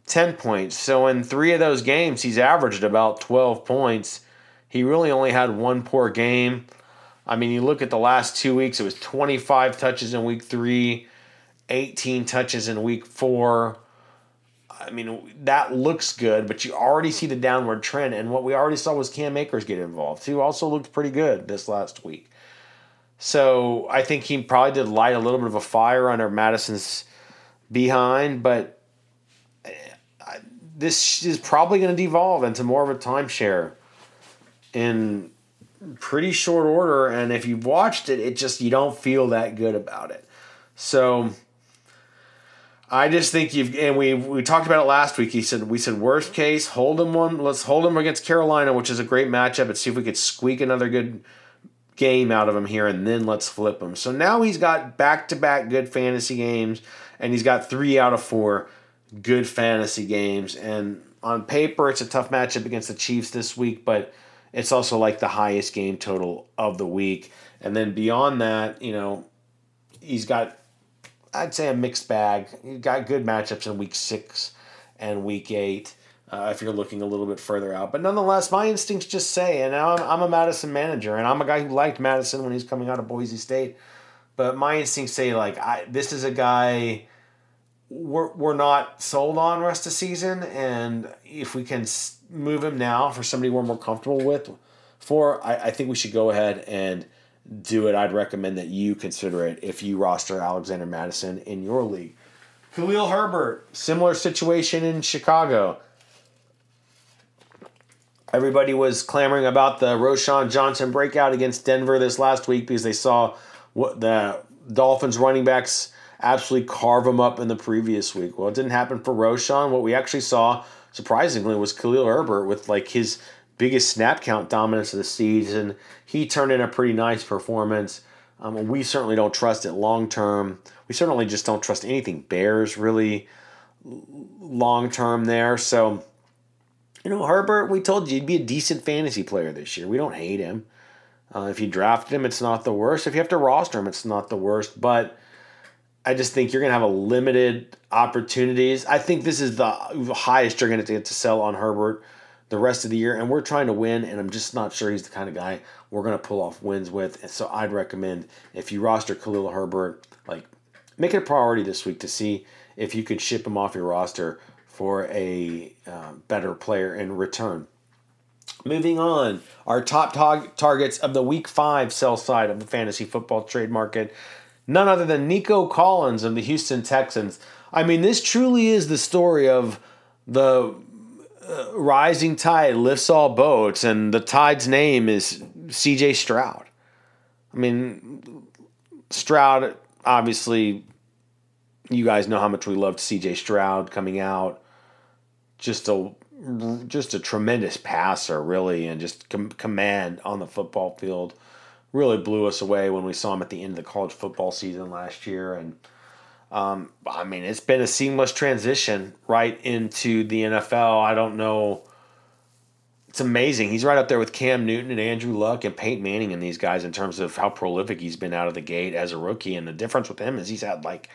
10 points. So in three of those games, he's averaged about 12 points. He really only had one poor game. I mean, you look at the last two weeks, it was 25 touches in week three, 18 touches in week four. I mean, that looks good, but you already see the downward trend. And what we already saw was Cam Akers get involved, who also looked pretty good this last week. So I think he probably did light a little bit of a fire under Mattison's behind, but eh, this is probably going to devolve into more of a timeshare in pretty short order. And if you've watched it, it just, you don't feel that good about it. So I just think you've and we we talked about it last week. He said we said worst case, hold him one. Let's hold him against Carolina, which is a great matchup, and see if we could squeak another good game out of him here, and then let's flip him. So now he's got back to back good fantasy games, and he's got three out of four good fantasy games. And on paper, it's a tough matchup against the Chiefs this week, but it's also like the highest game total of the week. And then beyond that, you know, he's got I'd say a mixed bag. You got good matchups in week six and week eight. Uh, if you're looking a little bit further out, but nonetheless, my instincts just say, and I'm, I'm a Mattison manager, and I'm a guy who liked Mattison when he's coming out of Boise State, but my instincts say like I this is a guy we're, we're not sold on rest of season, and if we can move him now for somebody we're more comfortable with, for I, I think we should go ahead and do it, I'd recommend that you consider it if you roster Alexander Mattison in your league. Khalil Herbert, similar situation in Chicago. Everybody was clamoring about the Roschon Johnson breakout against Denver this last week because they saw what the Dolphins running backs absolutely carve them up in the previous week. Well, it didn't happen for Roschon. What we actually saw, surprisingly, was Khalil Herbert with like his biggest snap count dominance of the season. He turned in a pretty nice performance. Um, we certainly don't trust it long term. We certainly just don't trust anything Bears really long term there. So, you know, Herbert, we told you he'd be a decent fantasy player this year. We don't hate him. Uh, if you drafted him, it's not the worst. If you have to roster him, it's not the worst. But I just think you're going to have a limited opportunities. I think this is the highest you're going to get to sell on Herbert the rest of the year, and we're trying to win, and I'm just not sure he's the kind of guy we're going to pull off wins with. And so I'd recommend if you roster Khalil Herbert, like make it a priority this week to see if you can ship him off your roster for a uh, better player in return. Moving on, our top tar- targets of the week five sell side of the fantasy football trade market, none other than Nico Collins of the Houston Texans. I mean, this truly is the story of the rising tide lifts all boats, and the tide's name is C.J. Stroud. I mean, Stroud obviously. You guys know how much we loved C.J. Stroud coming out. Just a just a tremendous passer, really, and just com- command on the football field. Really blew us away when we saw him at the end of the college football season last year, and um, I mean, it's been a seamless transition right into the NFL. I don't know. It's amazing. He's right up there with Cam Newton and Andrew Luck and Peyton Manning and these guys in terms of how prolific he's been out of the gate as a rookie. And the difference with him is he's had like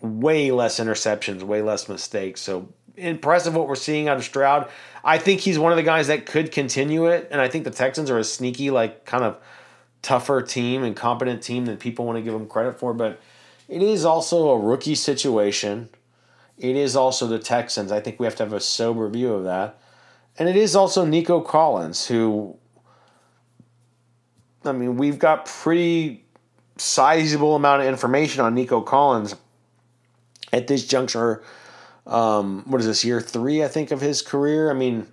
way less interceptions, way less mistakes. So impressive what we're seeing out of Stroud. I think he's one of the guys that could continue it. And I think the Texans are a sneaky, like, kind of tougher team and competent team than people want to give them credit for, but it is also a rookie situation. It is also the Texans. I think we have to have a sober view of that. And it is also Nico Collins, who, I mean, we've got pretty sizable amount of information on Nico Collins at this juncture. Um, what is this, year three, I think, of his career? I mean,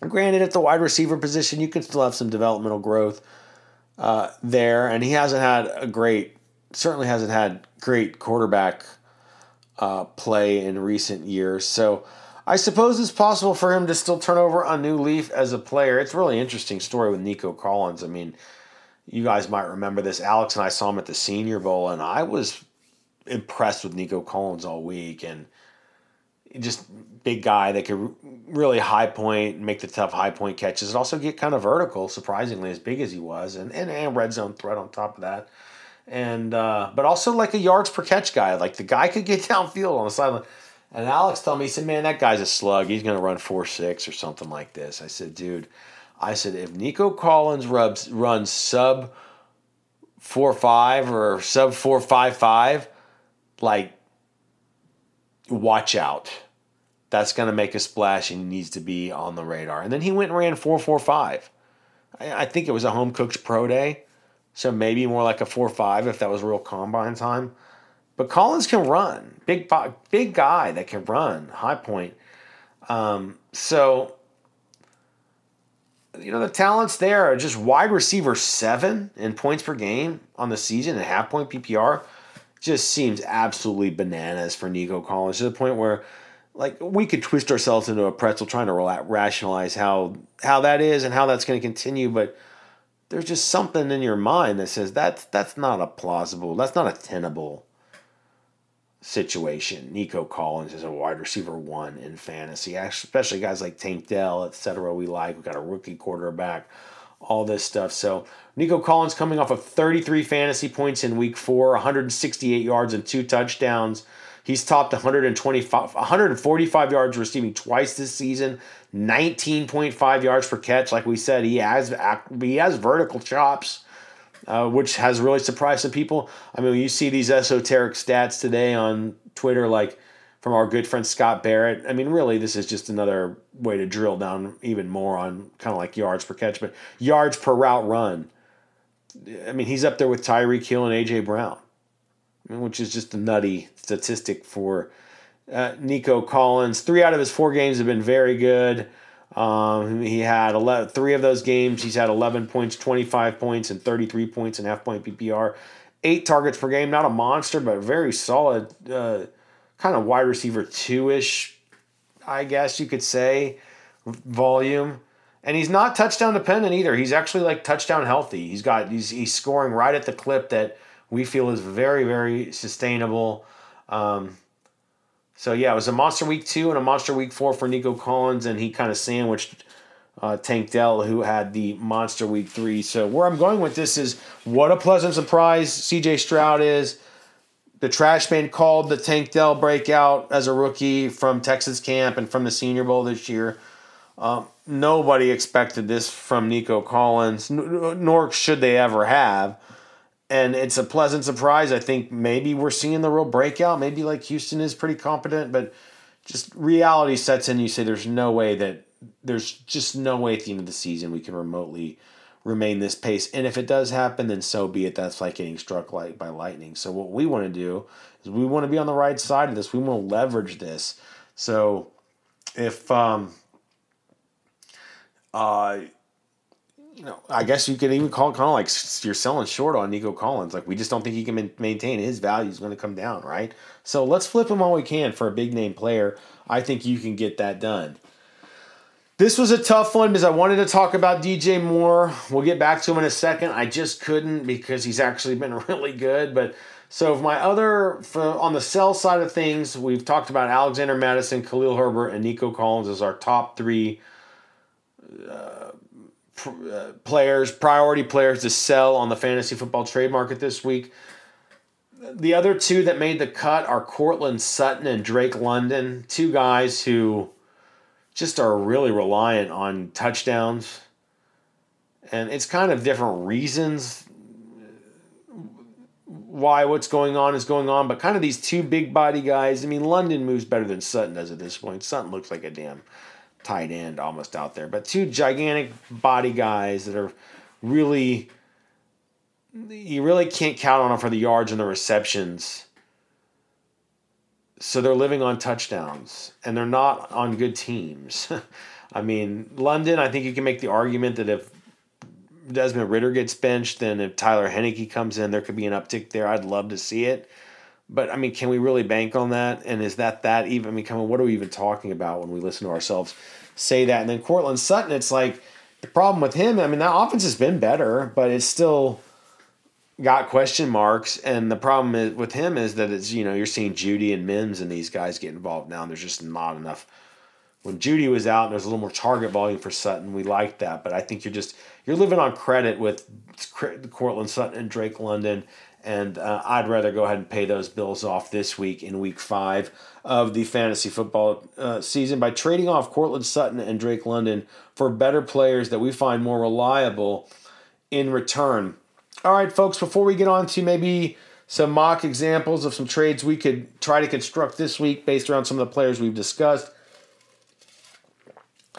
granted, at the wide receiver position, you can still have some developmental growth uh, there. And he hasn't had a great, certainly hasn't had great quarterback uh, play in recent years. So, I suppose it's possible for him to still turn over a new leaf as a player. It's a really interesting story with Nico Collins. I mean, you guys might remember this. Alex and I saw him at the Senior Bowl, and I was impressed with Nico Collins all week. And just big guy that could really high point, make the tough high point catches, and also get kind of vertical, surprisingly, as big as he was, and, and, and red zone threat on top of that. And uh, but also like a yards per catch guy. Like the guy could get downfield on the sideline. And Alex told me, he said, man, that guy's a slug. He's going to run 4 6 or something like this. I said, dude, I said, if Nico Collins rubs, runs sub 4 5 or sub 4 5 5, like, watch out. That's going to make a splash and he needs to be on the radar. And then he went and ran 4 4 5. I think it was a home cooked pro day. So maybe more like a 4 5 if that was real combine time. But Collins can run, big big guy that can run, high point. Um, so you know the talents there are just wide receiver seven in points per game on the season and half point PPR. Just seems absolutely bananas for Nico Collins to the point where like we could twist ourselves into a pretzel trying to rationalize how how that is and how that's going to continue, but there's just something in your mind that says that's that's not a plausible, that's not a tenable situation. Nico Collins is a wide receiver one in fantasy, especially guys like Tank Dell, et cetera. We like. We got a rookie quarterback, all this stuff. So Nico Collins coming off of 33 fantasy points in week four, 168 yards and two touchdowns. He's topped 125, 145 yards receiving twice this season, 19.5 yards per catch. Like we said, he has he has vertical chops uh, which has really surprised some people. I mean, you see these esoteric stats today on Twitter, like from our good friend Scott Barrett. I mean, really, this is just another way to drill down even more on kind of like yards per catch, but yards per route run. I mean, he's up there with Tyreek Hill and AJ Brown, which is just a nutty statistic for uh, Nico Collins. Three out of his four games have been very good. Um, he had 11, three of those games. He's had 11 points, 25 points, and 33 points in half point PPR. Eight targets per game. Not a monster, but very solid, uh, kind of wide receiver two ish, I guess you could say, volume. And he's not touchdown dependent either. He's actually like touchdown healthy. He's got he's he's scoring right at the clip that we feel is very very sustainable. Um, so yeah, it was a monster week two and a monster week four for Nico Collins, and he kind of sandwiched uh, Tank Dell, who had the monster week three. So where I'm going with this is what a pleasant surprise CJ Stroud is. The trash man called the Tank Dell breakout as a rookie from Texas camp and from the Senior Bowl this year. Um, nobody expected this from Nico Collins, nor should they ever have and it's a pleasant surprise. I think maybe we're seeing the real breakout. Maybe like Houston is pretty competent, but just reality sets in. You say there's no way that there's just no way at the end of the season we can remotely remain this pace. And if it does happen, then so be it. That's like getting struck light by lightning. So what we want to do is we want to be on the right side of this. We want to leverage this. So if um uh you know, I guess you could even call it kind of like you're selling short on Nico Collins. Like we just don't think he can maintain his value is going to come down, right? So let's flip him while we can for a big name player. I think you can get that done. This was a tough one because I wanted to talk about DJ Moore. We'll get back to him in a second. I just couldn't because he's actually been really good. But so my other on the sell side of things, we've talked about Alexander Mattison, Khalil Herbert, and Nico Collins as our top three. Uh, uh, players, priority players to sell on the fantasy football trade market this week. The other two that made the cut are Courtland Sutton and Drake London, two guys who just are really reliant on touchdowns. And it's kind of different reasons why what's going on is going on, but kind of these two big body guys. I mean, London moves better than Sutton does at this point. Sutton looks like a damn tight end almost out there, but two gigantic body guys that are really you really can't count on them for the yards and the receptions. So they're living on touchdowns and they're not on good teams. I mean, London, I think you can make the argument that if Desmond Ridder gets benched, then if Tyler Heinicke comes in, there could be an uptick there. I'd love to see it. But I mean, can we really bank on that? And is that that even? I mean, come on, what are we even talking about when we listen to ourselves say that? And then Courtland Sutton, it's like the problem with him. I mean, that offense has been better, but it's still got question marks. And the problem is, with him is that it's you know you're seeing Jeudy and Mims and these guys get involved now, and there's just not enough. When Jeudy was out, and there's a little more target volume for Sutton. We liked that, but I think you're just you're living on credit with Courtland Sutton and Drake London. And uh, I'd rather go ahead and pay those bills off this week in week five of the fantasy football uh, season by trading off Courtland Sutton and Drake London for better players that we find more reliable in return. All right, folks, before we get on to maybe some mock examples of some trades we could try to construct this week based around some of the players we've discussed,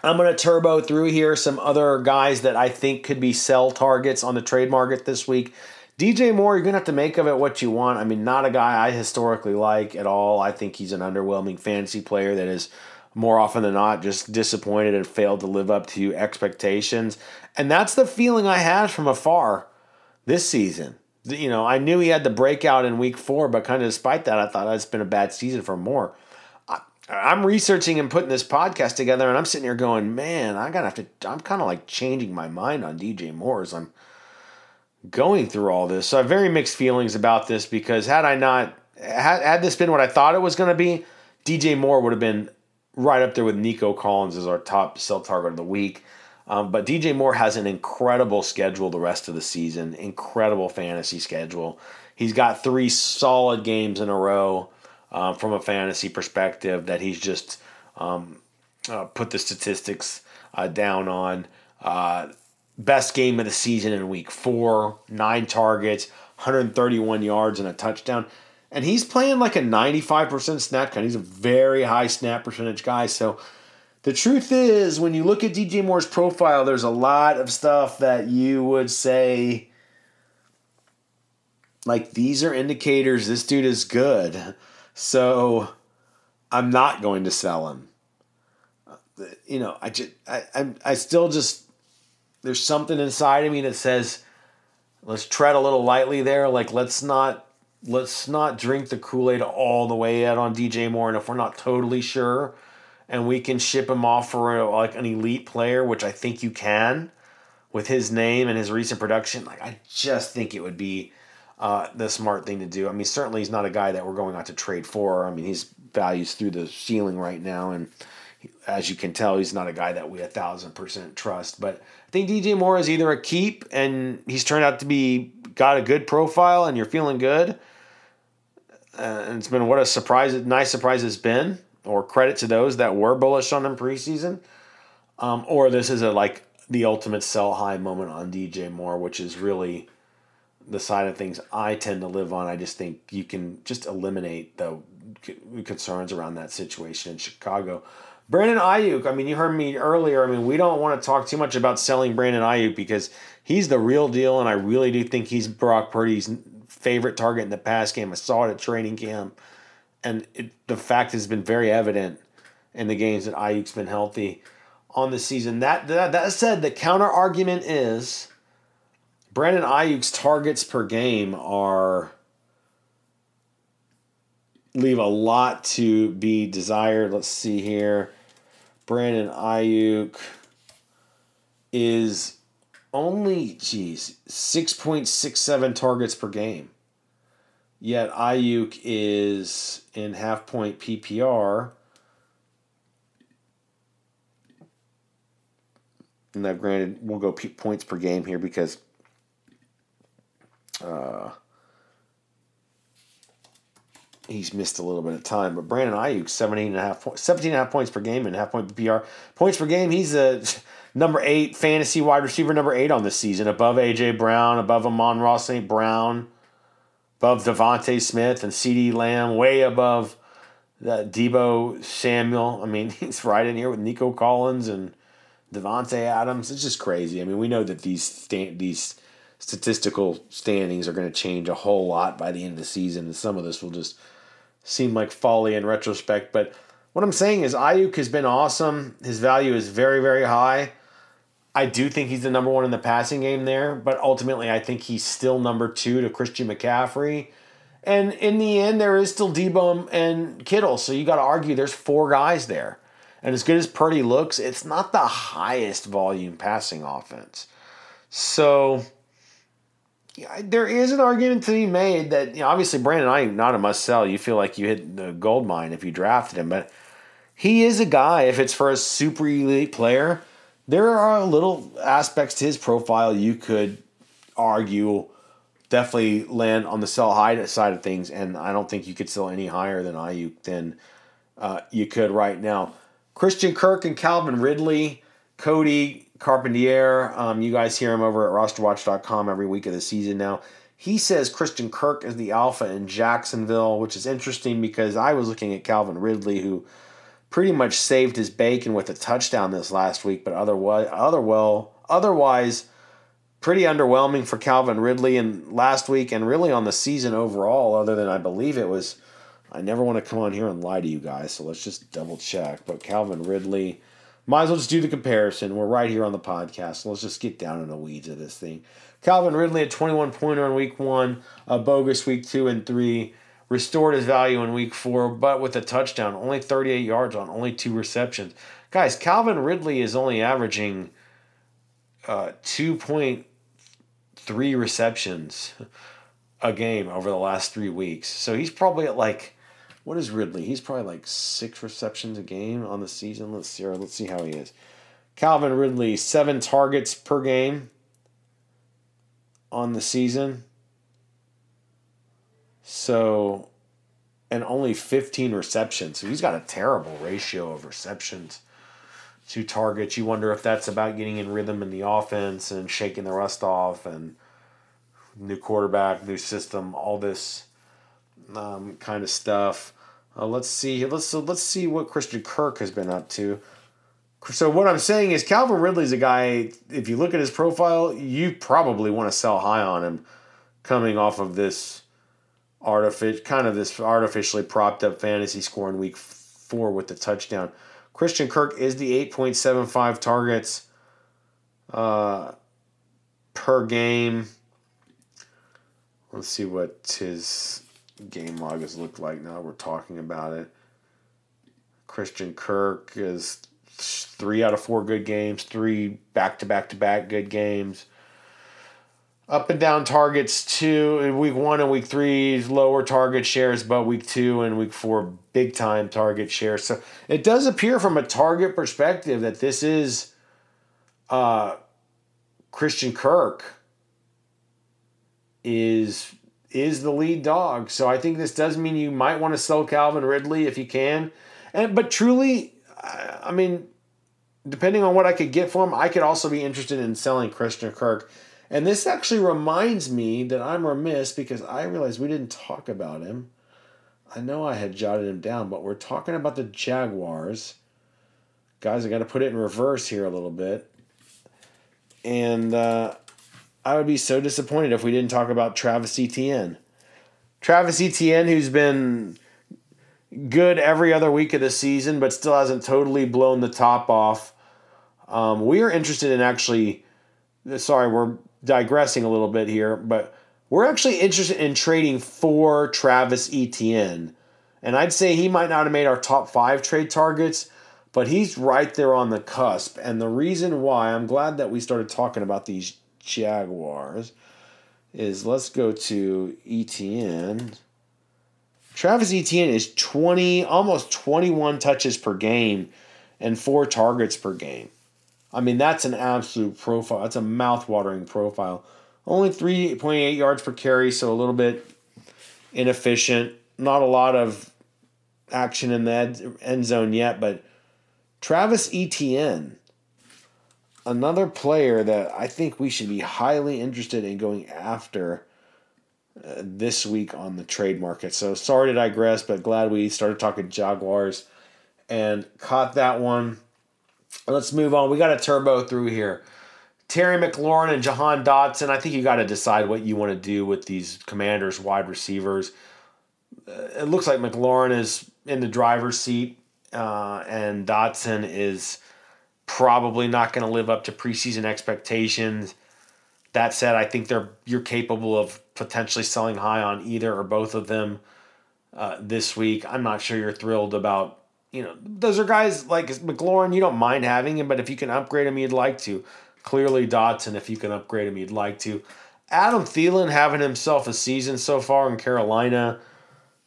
I'm going to turbo through here some other guys that I think could be sell targets on the trade market this week. DJ Moore, you're to have to make of it what you want. I mean, not a guy I historically like at all. I think he's an underwhelming fantasy player that is more often than not just disappointed and failed to live up to expectations. And that's the feeling I had from afar this season. You know, I knew he had the breakout in week four, but kind of despite that, I thought it's been a bad season for Moore. I'm researching and putting this podcast together, and I'm sitting here going, man, I gotta have to. I'm kind of like changing my mind on DJ Moore as I'm going through all this. So I have very mixed feelings about this because had I not had, had this been what I thought it was going to be, DJ Moore would have been right up there with Nico Collins as our top sell target of the week. Um, but DJ Moore has an incredible schedule the rest of the season, incredible fantasy schedule. He's got three solid games in a row uh, from a fantasy perspective that he's just um, uh, put the statistics uh, down on. Uh, best game of the season in week four, nine targets, 131 yards, and a touchdown. And he's playing like a 95% snap count. He's a very high snap percentage guy. So the truth is, when you look at DJ Moore's profile, there's a lot of stuff that you would say, like, these are indicators this dude is good. So I'm not going to sell him. You know, I just, I, I, I still just, there's something inside of me that says, let's tread a little lightly there. Like, let's not, let's not drink the Kool Aid all the way out on DJ Moore. And if we're not totally sure, and we can ship him off for a, like an elite player, which I think you can, with his name and his recent production, like I just think it would be uh, the smart thing to do. I mean, certainly he's not a guy that we're going out to trade for. I mean, his values through the ceiling right now, and as you can tell, he's not a guy that we a thousand percent trust. But I think DJ Moore is either a keep, and he's turned out to be got a good profile, and you're feeling good. Uh, and it's been what a surprise, nice surprise it's been, or credit to those that were bullish on him preseason. Um, or this is a like the ultimate sell high moment on DJ Moore, which is really the side of things I tend to live on. I just think you can just eliminate the concerns around that situation in Chicago. Brandon Aiyuk, I mean, you heard me earlier. I mean, we don't want to talk too much about selling Brandon Aiyuk because he's the real deal, and I really do think he's Brock Purdy's favorite target in the pass game. I saw it at training camp, and it, the fact has been very evident in the games that Aiyuk's been healthy on the season. That that, that said, the counter argument is Brandon Aiyuk's targets per game are leave a lot to be desired. Let's see here. Brandon Aiyuk is only, geez, 6.67 targets per game. Yet Aiyuk is in half point PPR. Now, granted, we'll go points per game here because uh, he's missed a little bit of time. But Brandon Aiyuk, 17 and a half, 17 and a half points per game and half point PPR. Points per game, he's a number eight fantasy wide receiver number eight on the season, above AJ Brown, above Amon-Ra St. Brown, above DeVonta Smith and CeeDee Lamb, way above uh, the Deebo Samuel. I mean, he's right in here with Nico Collins and Davante Adams. It's just crazy. I mean, we know that these sta- these statistical standings are going to change a whole lot by the end of the season, and some of this will just seem like folly in retrospect. But what I'm saying is, Aiyuk has been awesome. His value is very, very high. I do think he's the number one in the passing game there, but ultimately, I think he's still number two to Christian McCaffrey. And in the end, there is still Deebo and Kittle. So you got to argue there's four guys there. And as good as Purdy looks, it's not the highest volume passing offense. So there is an argument to be made that you know, obviously Brandon I not a must sell. You feel like you hit the gold mine if you drafted him, but he is a guy. If it's for a super elite player, there are little aspects to his profile you could argue definitely land on the sell high side of things, and I don't think you could sell any higher than Aiyuk than uh, you could right now. Christian Kirk and Calvin Ridley, Cody Carpentier. Um, you guys hear him over at rosterwatch.com every week of the season now. He says Christian Kirk is the alpha in Jacksonville, which is interesting because I was looking at Calvin Ridley, who pretty much saved his bacon with a touchdown this last week, but otherwise, other well, otherwise pretty underwhelming for Calvin Ridley and last week and really on the season overall, other than I believe it was. I never want to come on here and lie to you guys, so let's just double check. But Calvin Ridley, might as well just do the comparison. We're right here on the podcast, let's just get down in the weeds of this thing. Calvin Ridley at 21 pointer in week one, a bogus week two and three, restored his value in week four, but with a touchdown, only 38 yards on only two receptions. Guys, Calvin Ridley is only averaging uh, 2.3 receptions a game over the last three weeks. So he's probably at like what is Ridley? He's probably like six receptions a game on the season. Let's see. Let's see how he is. Calvin Ridley, seven targets per game on the season. So, and only 15 receptions. So he's got a terrible ratio of receptions to targets. You wonder if that's about getting in rhythm in the offense and shaking the rust off and new quarterback, new system, all this um, kind of stuff. Uh, let's see. Let's so let's see what Christian Kirk has been up to. So what I'm saying is Calvin Ridley's a guy. If you look at his profile, you probably want to sell high on him, coming off of this artific kind of this artificially propped up fantasy score in week four with the touchdown. Christian Kirk is the 8.75 targets uh, per game. Let's see what his game log has looked like now we're talking about it. Christian Kirk is three out of four good games, three back to back to back good games. Up and down targets two in week one and week three, lower target shares, but week two and week four, big time target shares. So it does appear from a target perspective that this is uh, Christian Kirk is is the lead dog. So I think this does mean you might want to sell Calvin Ridley if you can. And but truly, I mean, depending on what I could get for him, I could also be interested in selling Christian Kirk. And this actually reminds me that I'm remiss because I realized we didn't talk about him. I know I had jotted him down, but we're talking about the Jaguars. Guys, I got to put it in reverse here a little bit. And uh, I would be so disappointed if we didn't talk about Travis Etienne. Travis Etienne, who's been good every other week of the season, but still hasn't totally blown the top off. Um, we are interested in actually, sorry, we're digressing a little bit here, but we're actually interested in trading for Travis Etienne. And I'd say he might not have made our top five trade targets, but he's right there on the cusp. And the reason why I'm glad that we started talking about these Jaguars is let's go to ETN. Travis Etienne is 20, almost 21 touches per game and four targets per game. I mean, that's an absolute profile. That's a mouth-watering profile. Only 3.8 yards per carry, so a little bit inefficient. Not a lot of action in the end zone yet, but Travis Etienne another player that I think we should be highly interested in going after uh, this week on the trade market. So sorry to digress, but glad we started talking Jaguars and caught that one. Let's move on. We got a turbo through here. Terry McLaurin and Jahan Dotson. I think you got to decide what you want to do with these commanders, wide receivers. Uh, it looks like McLaurin is in the driver's seat, uh, and Dotson is probably not going to live up to preseason expectations. That said, I think they're you're capable of potentially selling high on either or both of them uh, this week. I'm not sure you're thrilled about. You know, those are guys like McLaurin. You don't mind having him, but if you can upgrade him, you'd like to. Clearly, Dotson, if you can upgrade him, you'd like to. Adam Thielen having himself a season so far in Carolina.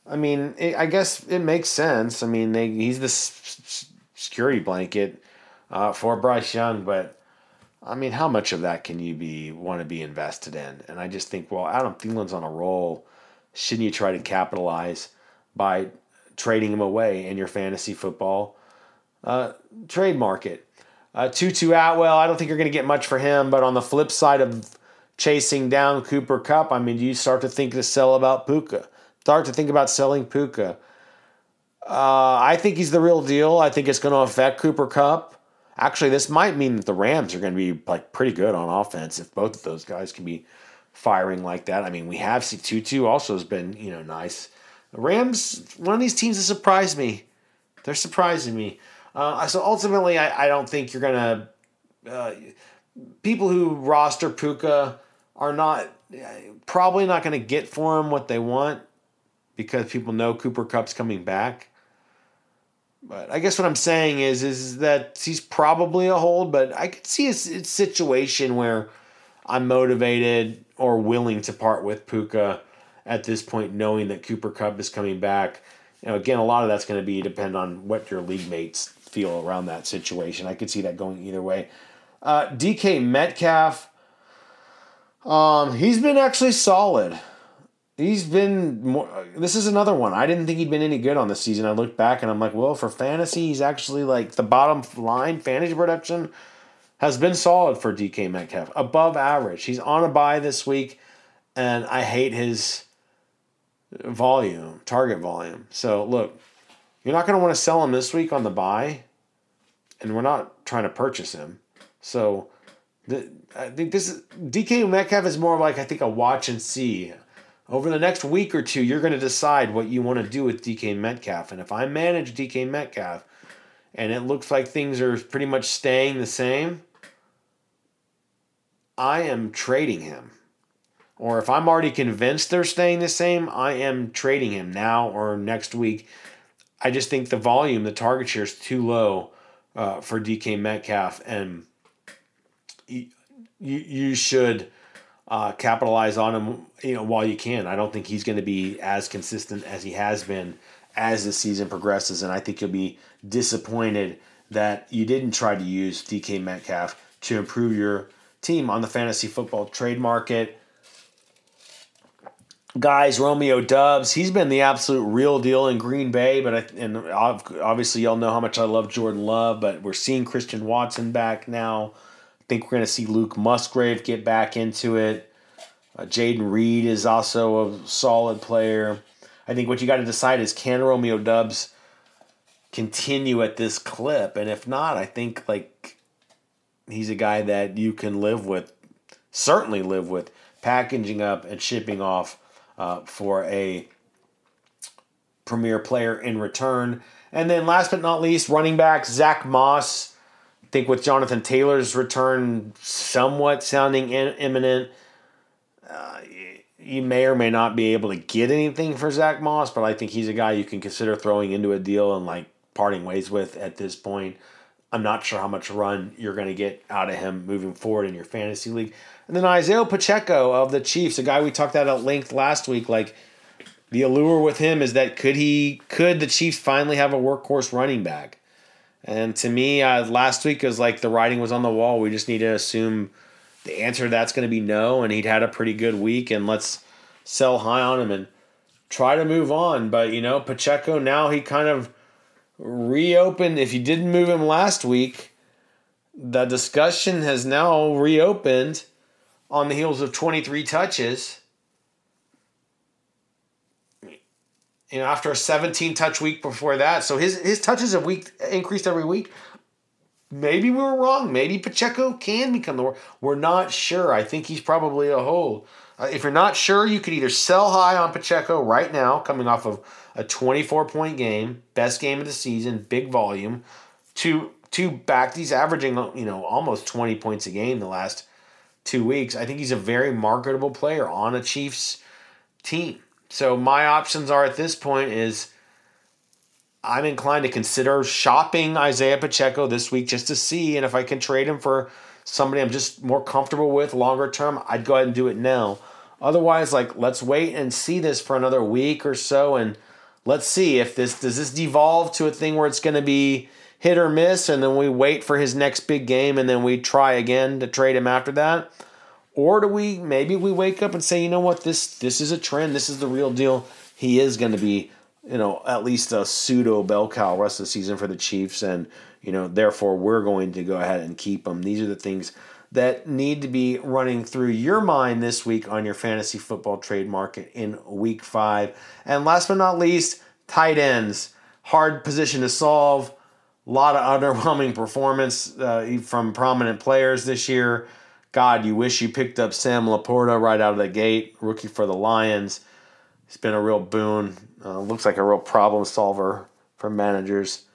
I mean, it, I guess it makes sense. I mean, they, he's the security blanket uh, for Bryce Young, but I mean, how much of that can you be want to be invested in? And I just think, well, Adam Thielen's on a roll. Shouldn't you try to capitalize by trading him away in your fantasy football uh, trade market? Uh, Tutu Atwell, I don't think you're going to get much for him, but on the flip side of chasing down Cooper Kupp, I mean, do you start to think to sell about Puka. Start to think about selling Puka. Uh, I think he's the real deal. I think it's going to affect Cooper Kupp. Actually, this might mean that the Rams are going to be like pretty good on offense if both of those guys can be firing like that. I mean, we have seen Tutu also has been you know nice. The Rams, one of these teams that surprised me. They're surprising me. Uh, so ultimately, I, I don't think you're gonna. Uh, people who roster Puka are not probably not going to get for him what they want because people know Cooper Kupp's coming back. But I guess what I'm saying is is that he's probably a hold, but I could see a, a situation where I'm motivated or willing to part with Puka at this point, knowing that Cooper Kupp is coming back. You know, again, a lot of that's going to be depend on what your league mates feel around that situation. I could see that going either way. Uh, DK Metcalf, um, he's been actually solid he's been more. This is another one. I didn't think he'd been any good on the season. I looked back and I'm like, well, for fantasy, he's actually like the bottom line fantasy production has been solid for DK Metcalf, above average. He's on a bye this week, and I hate his volume, target volume. So look, you're not going to want to sell him this week on the bye, and we're not trying to purchase him. So. The, I think this is DK Metcalf is more like I think a watch and see over the next week or two, you're going to decide what you want to do with DK Metcalf. And if I manage DK Metcalf and it looks like things are pretty much staying the same, I am trading him. Or if I'm already convinced they're staying the same, I am trading him now or next week. I just think the volume, the target share is too low uh, for DK Metcalf, and you, you should uh, capitalize on him, you know, while you can. I don't think he's going to be as consistent as he has been as the season progresses, and I think you'll be disappointed that you didn't try to use DK Metcalf to improve your team on the fantasy football trade market. Guys, Romeo Doubs, he's been the absolute real deal in Green Bay, but I, and obviously y'all know how much I love Jordan Love, but we're seeing Christian Watson back now think we're going to see Luke Musgrave get back into it. Uh, Jayden Reed is also a solid player. I think what you got to decide is can Romeo Doubs continue at this clip, and if not, I think like he's a guy that you can live with, certainly live with packaging up and shipping off uh, for a premier player in return. And then last but not least, running back Zach Moss think with Jonathan Taylor's return somewhat sounding in, imminent, uh, you may or may not be able to get anything for Zach Moss, but I think he's a guy you can consider throwing into a deal and like parting ways with at this point. I'm not sure how much run you're going to get out of him moving forward in your fantasy league. And then Isaiah Pacheco of the Chiefs, a guy we talked about at length last week, like the allure with him is that could he could the Chiefs finally have a workhorse running back? And to me, uh, last week was like the writing was on the wall. We just need to assume the answer that's going to be no, and he'd had a pretty good week, and let's sell high on him and try to move on. But you know, Pacheco now he kind of reopened. If you didn't move him last week, the discussion has now reopened on the heels of 23 touches. You know, after a 17 touch week before that. So his his touches have week increased every week. Maybe we were wrong. Maybe Pacheco can become the We're not sure. I think he's probably a hold. Uh, if you're not sure, you could either sell high on Pacheco right now, coming off of a 24 point game, best game of the season, big volume, to to back. He's averaging you know almost 20 points a game the last two weeks. I think he's a very marketable player on a Chiefs team. So my options are at this point is I'm inclined to consider shopping Isaiah Pacheco this week just to see, and if I can trade him for somebody I'm just more comfortable with longer term, I'd go ahead and do it now. Otherwise, like let's wait and see this for another week or so, and let's see if this does this devolve to a thing where it's going to be hit or miss, and then we wait for his next big game, and then we try again to trade him after that. Or do we maybe we wake up and say, you know what, this this is a trend, this is the real deal. He is going to be you know, at least a pseudo bell cow rest of the season for the Chiefs, and you know, therefore we're going to go ahead and keep them. These are the things that need to be running through your mind this week on your fantasy football trade market in week five. And last but not least, tight ends. Hard position to solve. A lot of underwhelming performance uh, from prominent players this year. God, you wish you picked up Sam LaPorta right out of the gate, rookie for the Lions. He's been a real boon. Uh, looks like a real problem solver for managers,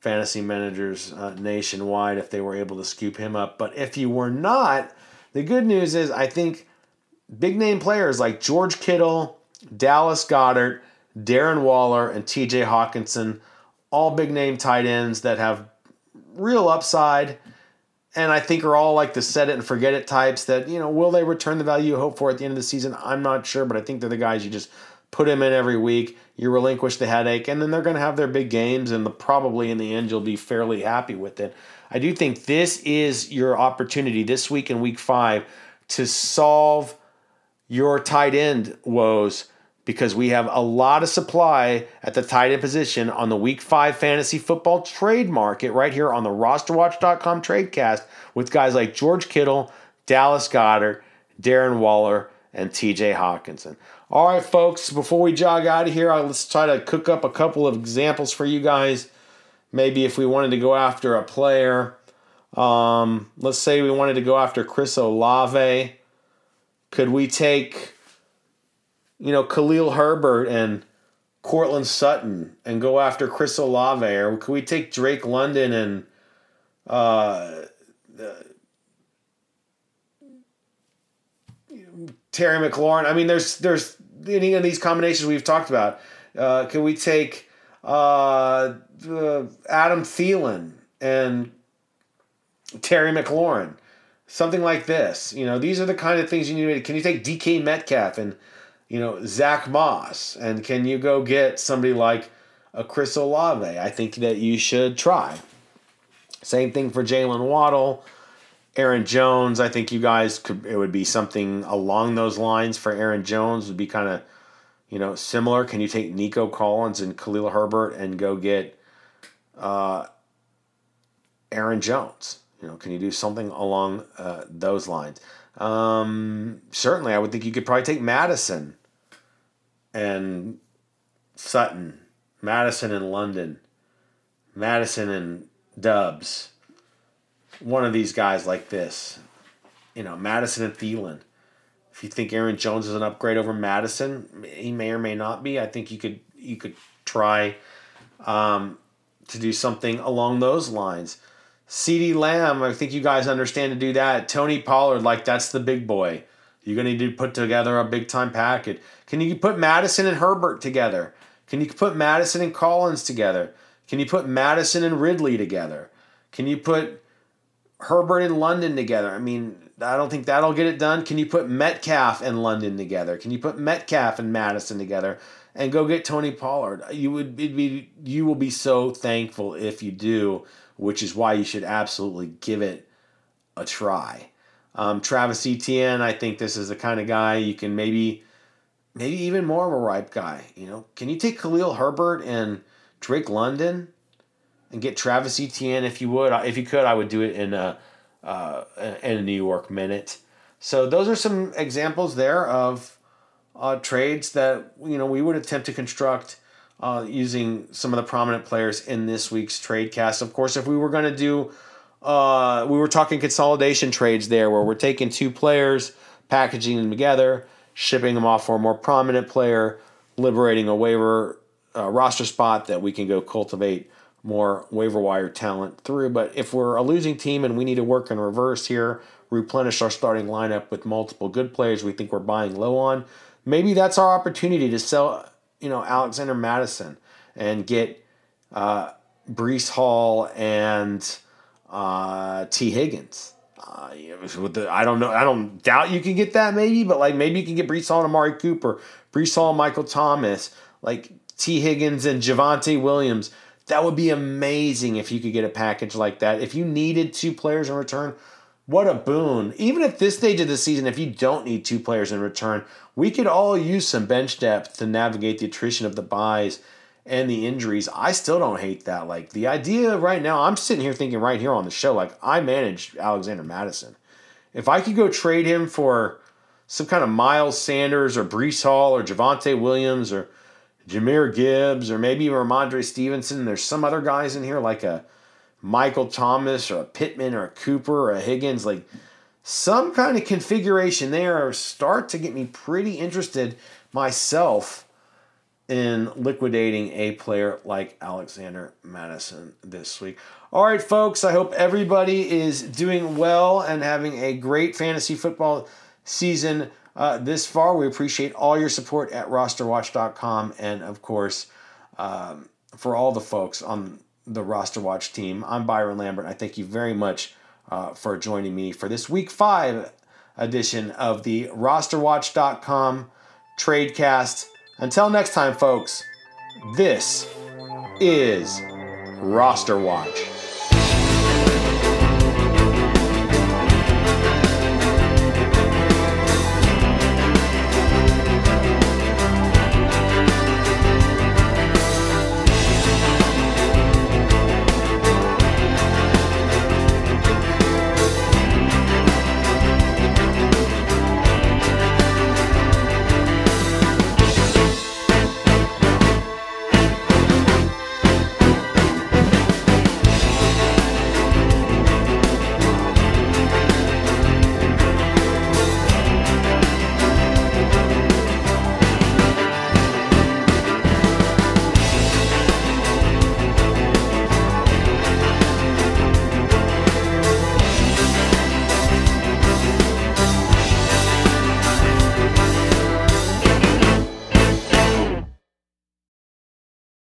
fantasy managers uh, nationwide if they were able to scoop him up. But if you were not, the good news is I think big name players like George Kittle, Dallas Goedert, Darren Waller, and TJ Hockenson, all big name tight ends that have real upside and I think are all like the set it and forget it types that, you know, will they return the value you hope for at the end of the season? I'm not sure, but I think they're the guys you just put them in every week, you relinquish the headache, and then they're going to have their big games, and the, probably in the end you'll be fairly happy with it. I do think this is your opportunity this week in week five to solve your tight end woes because we have a lot of supply at the tight end position on the week five fantasy football trade market right here on the rosterwatch.com tradecast with guys like George Kittle, Dallas Goedert, Darren Waller, and TJ Hockenson. All right, folks, before we jog out of here, let's try to cook up a couple of examples for you guys. Maybe if we wanted to go after a player, um, let's say we wanted to go after Chris Olave, could we take, you know, Khalil Herbert and Courtland Sutton and go after Chris Olave, or could we take Drake London and uh, Terry McLaurin. I mean, there's there's any of these combinations we've talked about. Uh, can we take uh, Adam Thielen and Terry McLaurin? Something like this. You know, these are the kind of things you need to. Can you take DK Metcalf and you know Zach Moss, and can you go get somebody like a Chris Olave? I think that you should try. Same thing for Jaylen Waddle. Aaron Jones, I think you guys could it would be something along those lines for Aaron Jones would be kind of you know similar. Can you take Nico Collins and Khalil Herbert and go get uh, Aaron Jones? You know, can you do something along uh, those lines? Um, certainly, I would think you could probably take Mattison and Sutton, Mattison and London, Mattison and Doubs, one of these guys like this. You know, Mattison and Thielen. If you think Aaron Jones is an upgrade over Mattison, he may or may not be. I think you could you could try um, to do something along those lines. CeeDee Lamb, I think you guys understand to do that. Tony Pollard, like that's the big boy. You're gonna need to put together a big time package. Can you put Mattison and Herbert together? Can you put Mattison and Collins together? Can you put Mattison and Ridley together? Can you put Herbert and London together. I mean, I don't think that'll get it done. Can you put Metcalf and London together? Can you put Metcalf and Mattison together and go get Tony Pollard? You would be you will be so thankful if you do, which is why you should absolutely give it a try. Um, Travis Etienne, I think this is the kind of guy you can maybe maybe even more of a ripe guy. You know, can you take Khalil Herbert and Drake London? and get Travis Etienne if you would. If you could, I would do it in a uh, in a New York minute. So those are some examples there of uh, trades that you know we would attempt to construct uh, using some of the prominent players in this week's trade cast. Of course, if we were going to do, uh, we were talking consolidation trades there, where we're taking two players, packaging them together, shipping them off for a more prominent player, liberating a waiver uh, roster spot that we can go cultivate more waiver wire talent through. But if we're a losing team and we need to work in reverse here, replenish our starting lineup with multiple good players we think we're buying low on, maybe that's our opportunity to sell, you know, Alexander Mattison and get uh, Breece Hall and uh, Tee Higgins. Uh, with the, I don't know. I don't doubt you can get that maybe, but like maybe you can get Breece Hall and Amari Cooper, Breece Hall, and Michael Thomas, like Tee Higgins and Javonte Williams. That would be amazing if you could get a package like that. If you needed two players in return, what a boon. Even at this stage of the season, if you don't need two players in return, we could all use some bench depth to navigate the attrition of the byes and the injuries. I still don't hate that. Like the idea right now, I'm sitting here thinking right here on the show, like I manage Alexander Mattison. If I could go trade him for some kind of Miles Sanders or Breece Hall or Javonte Williams or Jahmyr Gibbs or maybe Rhamondre Stevenson, there's some other guys in here like a Michael Thomas or a Pittman or a Cooper or a Higgins, like some kind of configuration there start to get me pretty interested myself in liquidating a player like Alexander Mattison this week. All right, folks, I hope everybody is doing well and having a great fantasy football season uh, this far. We appreciate all your support at rosterwatch.com and, of course, um, for all the folks on the Roster Watch team. I'm Byron Lambert. I thank you very much uh, for joining me for this week five edition of the rosterwatch.com tradecast. Until next time, folks, this is Roster Watch.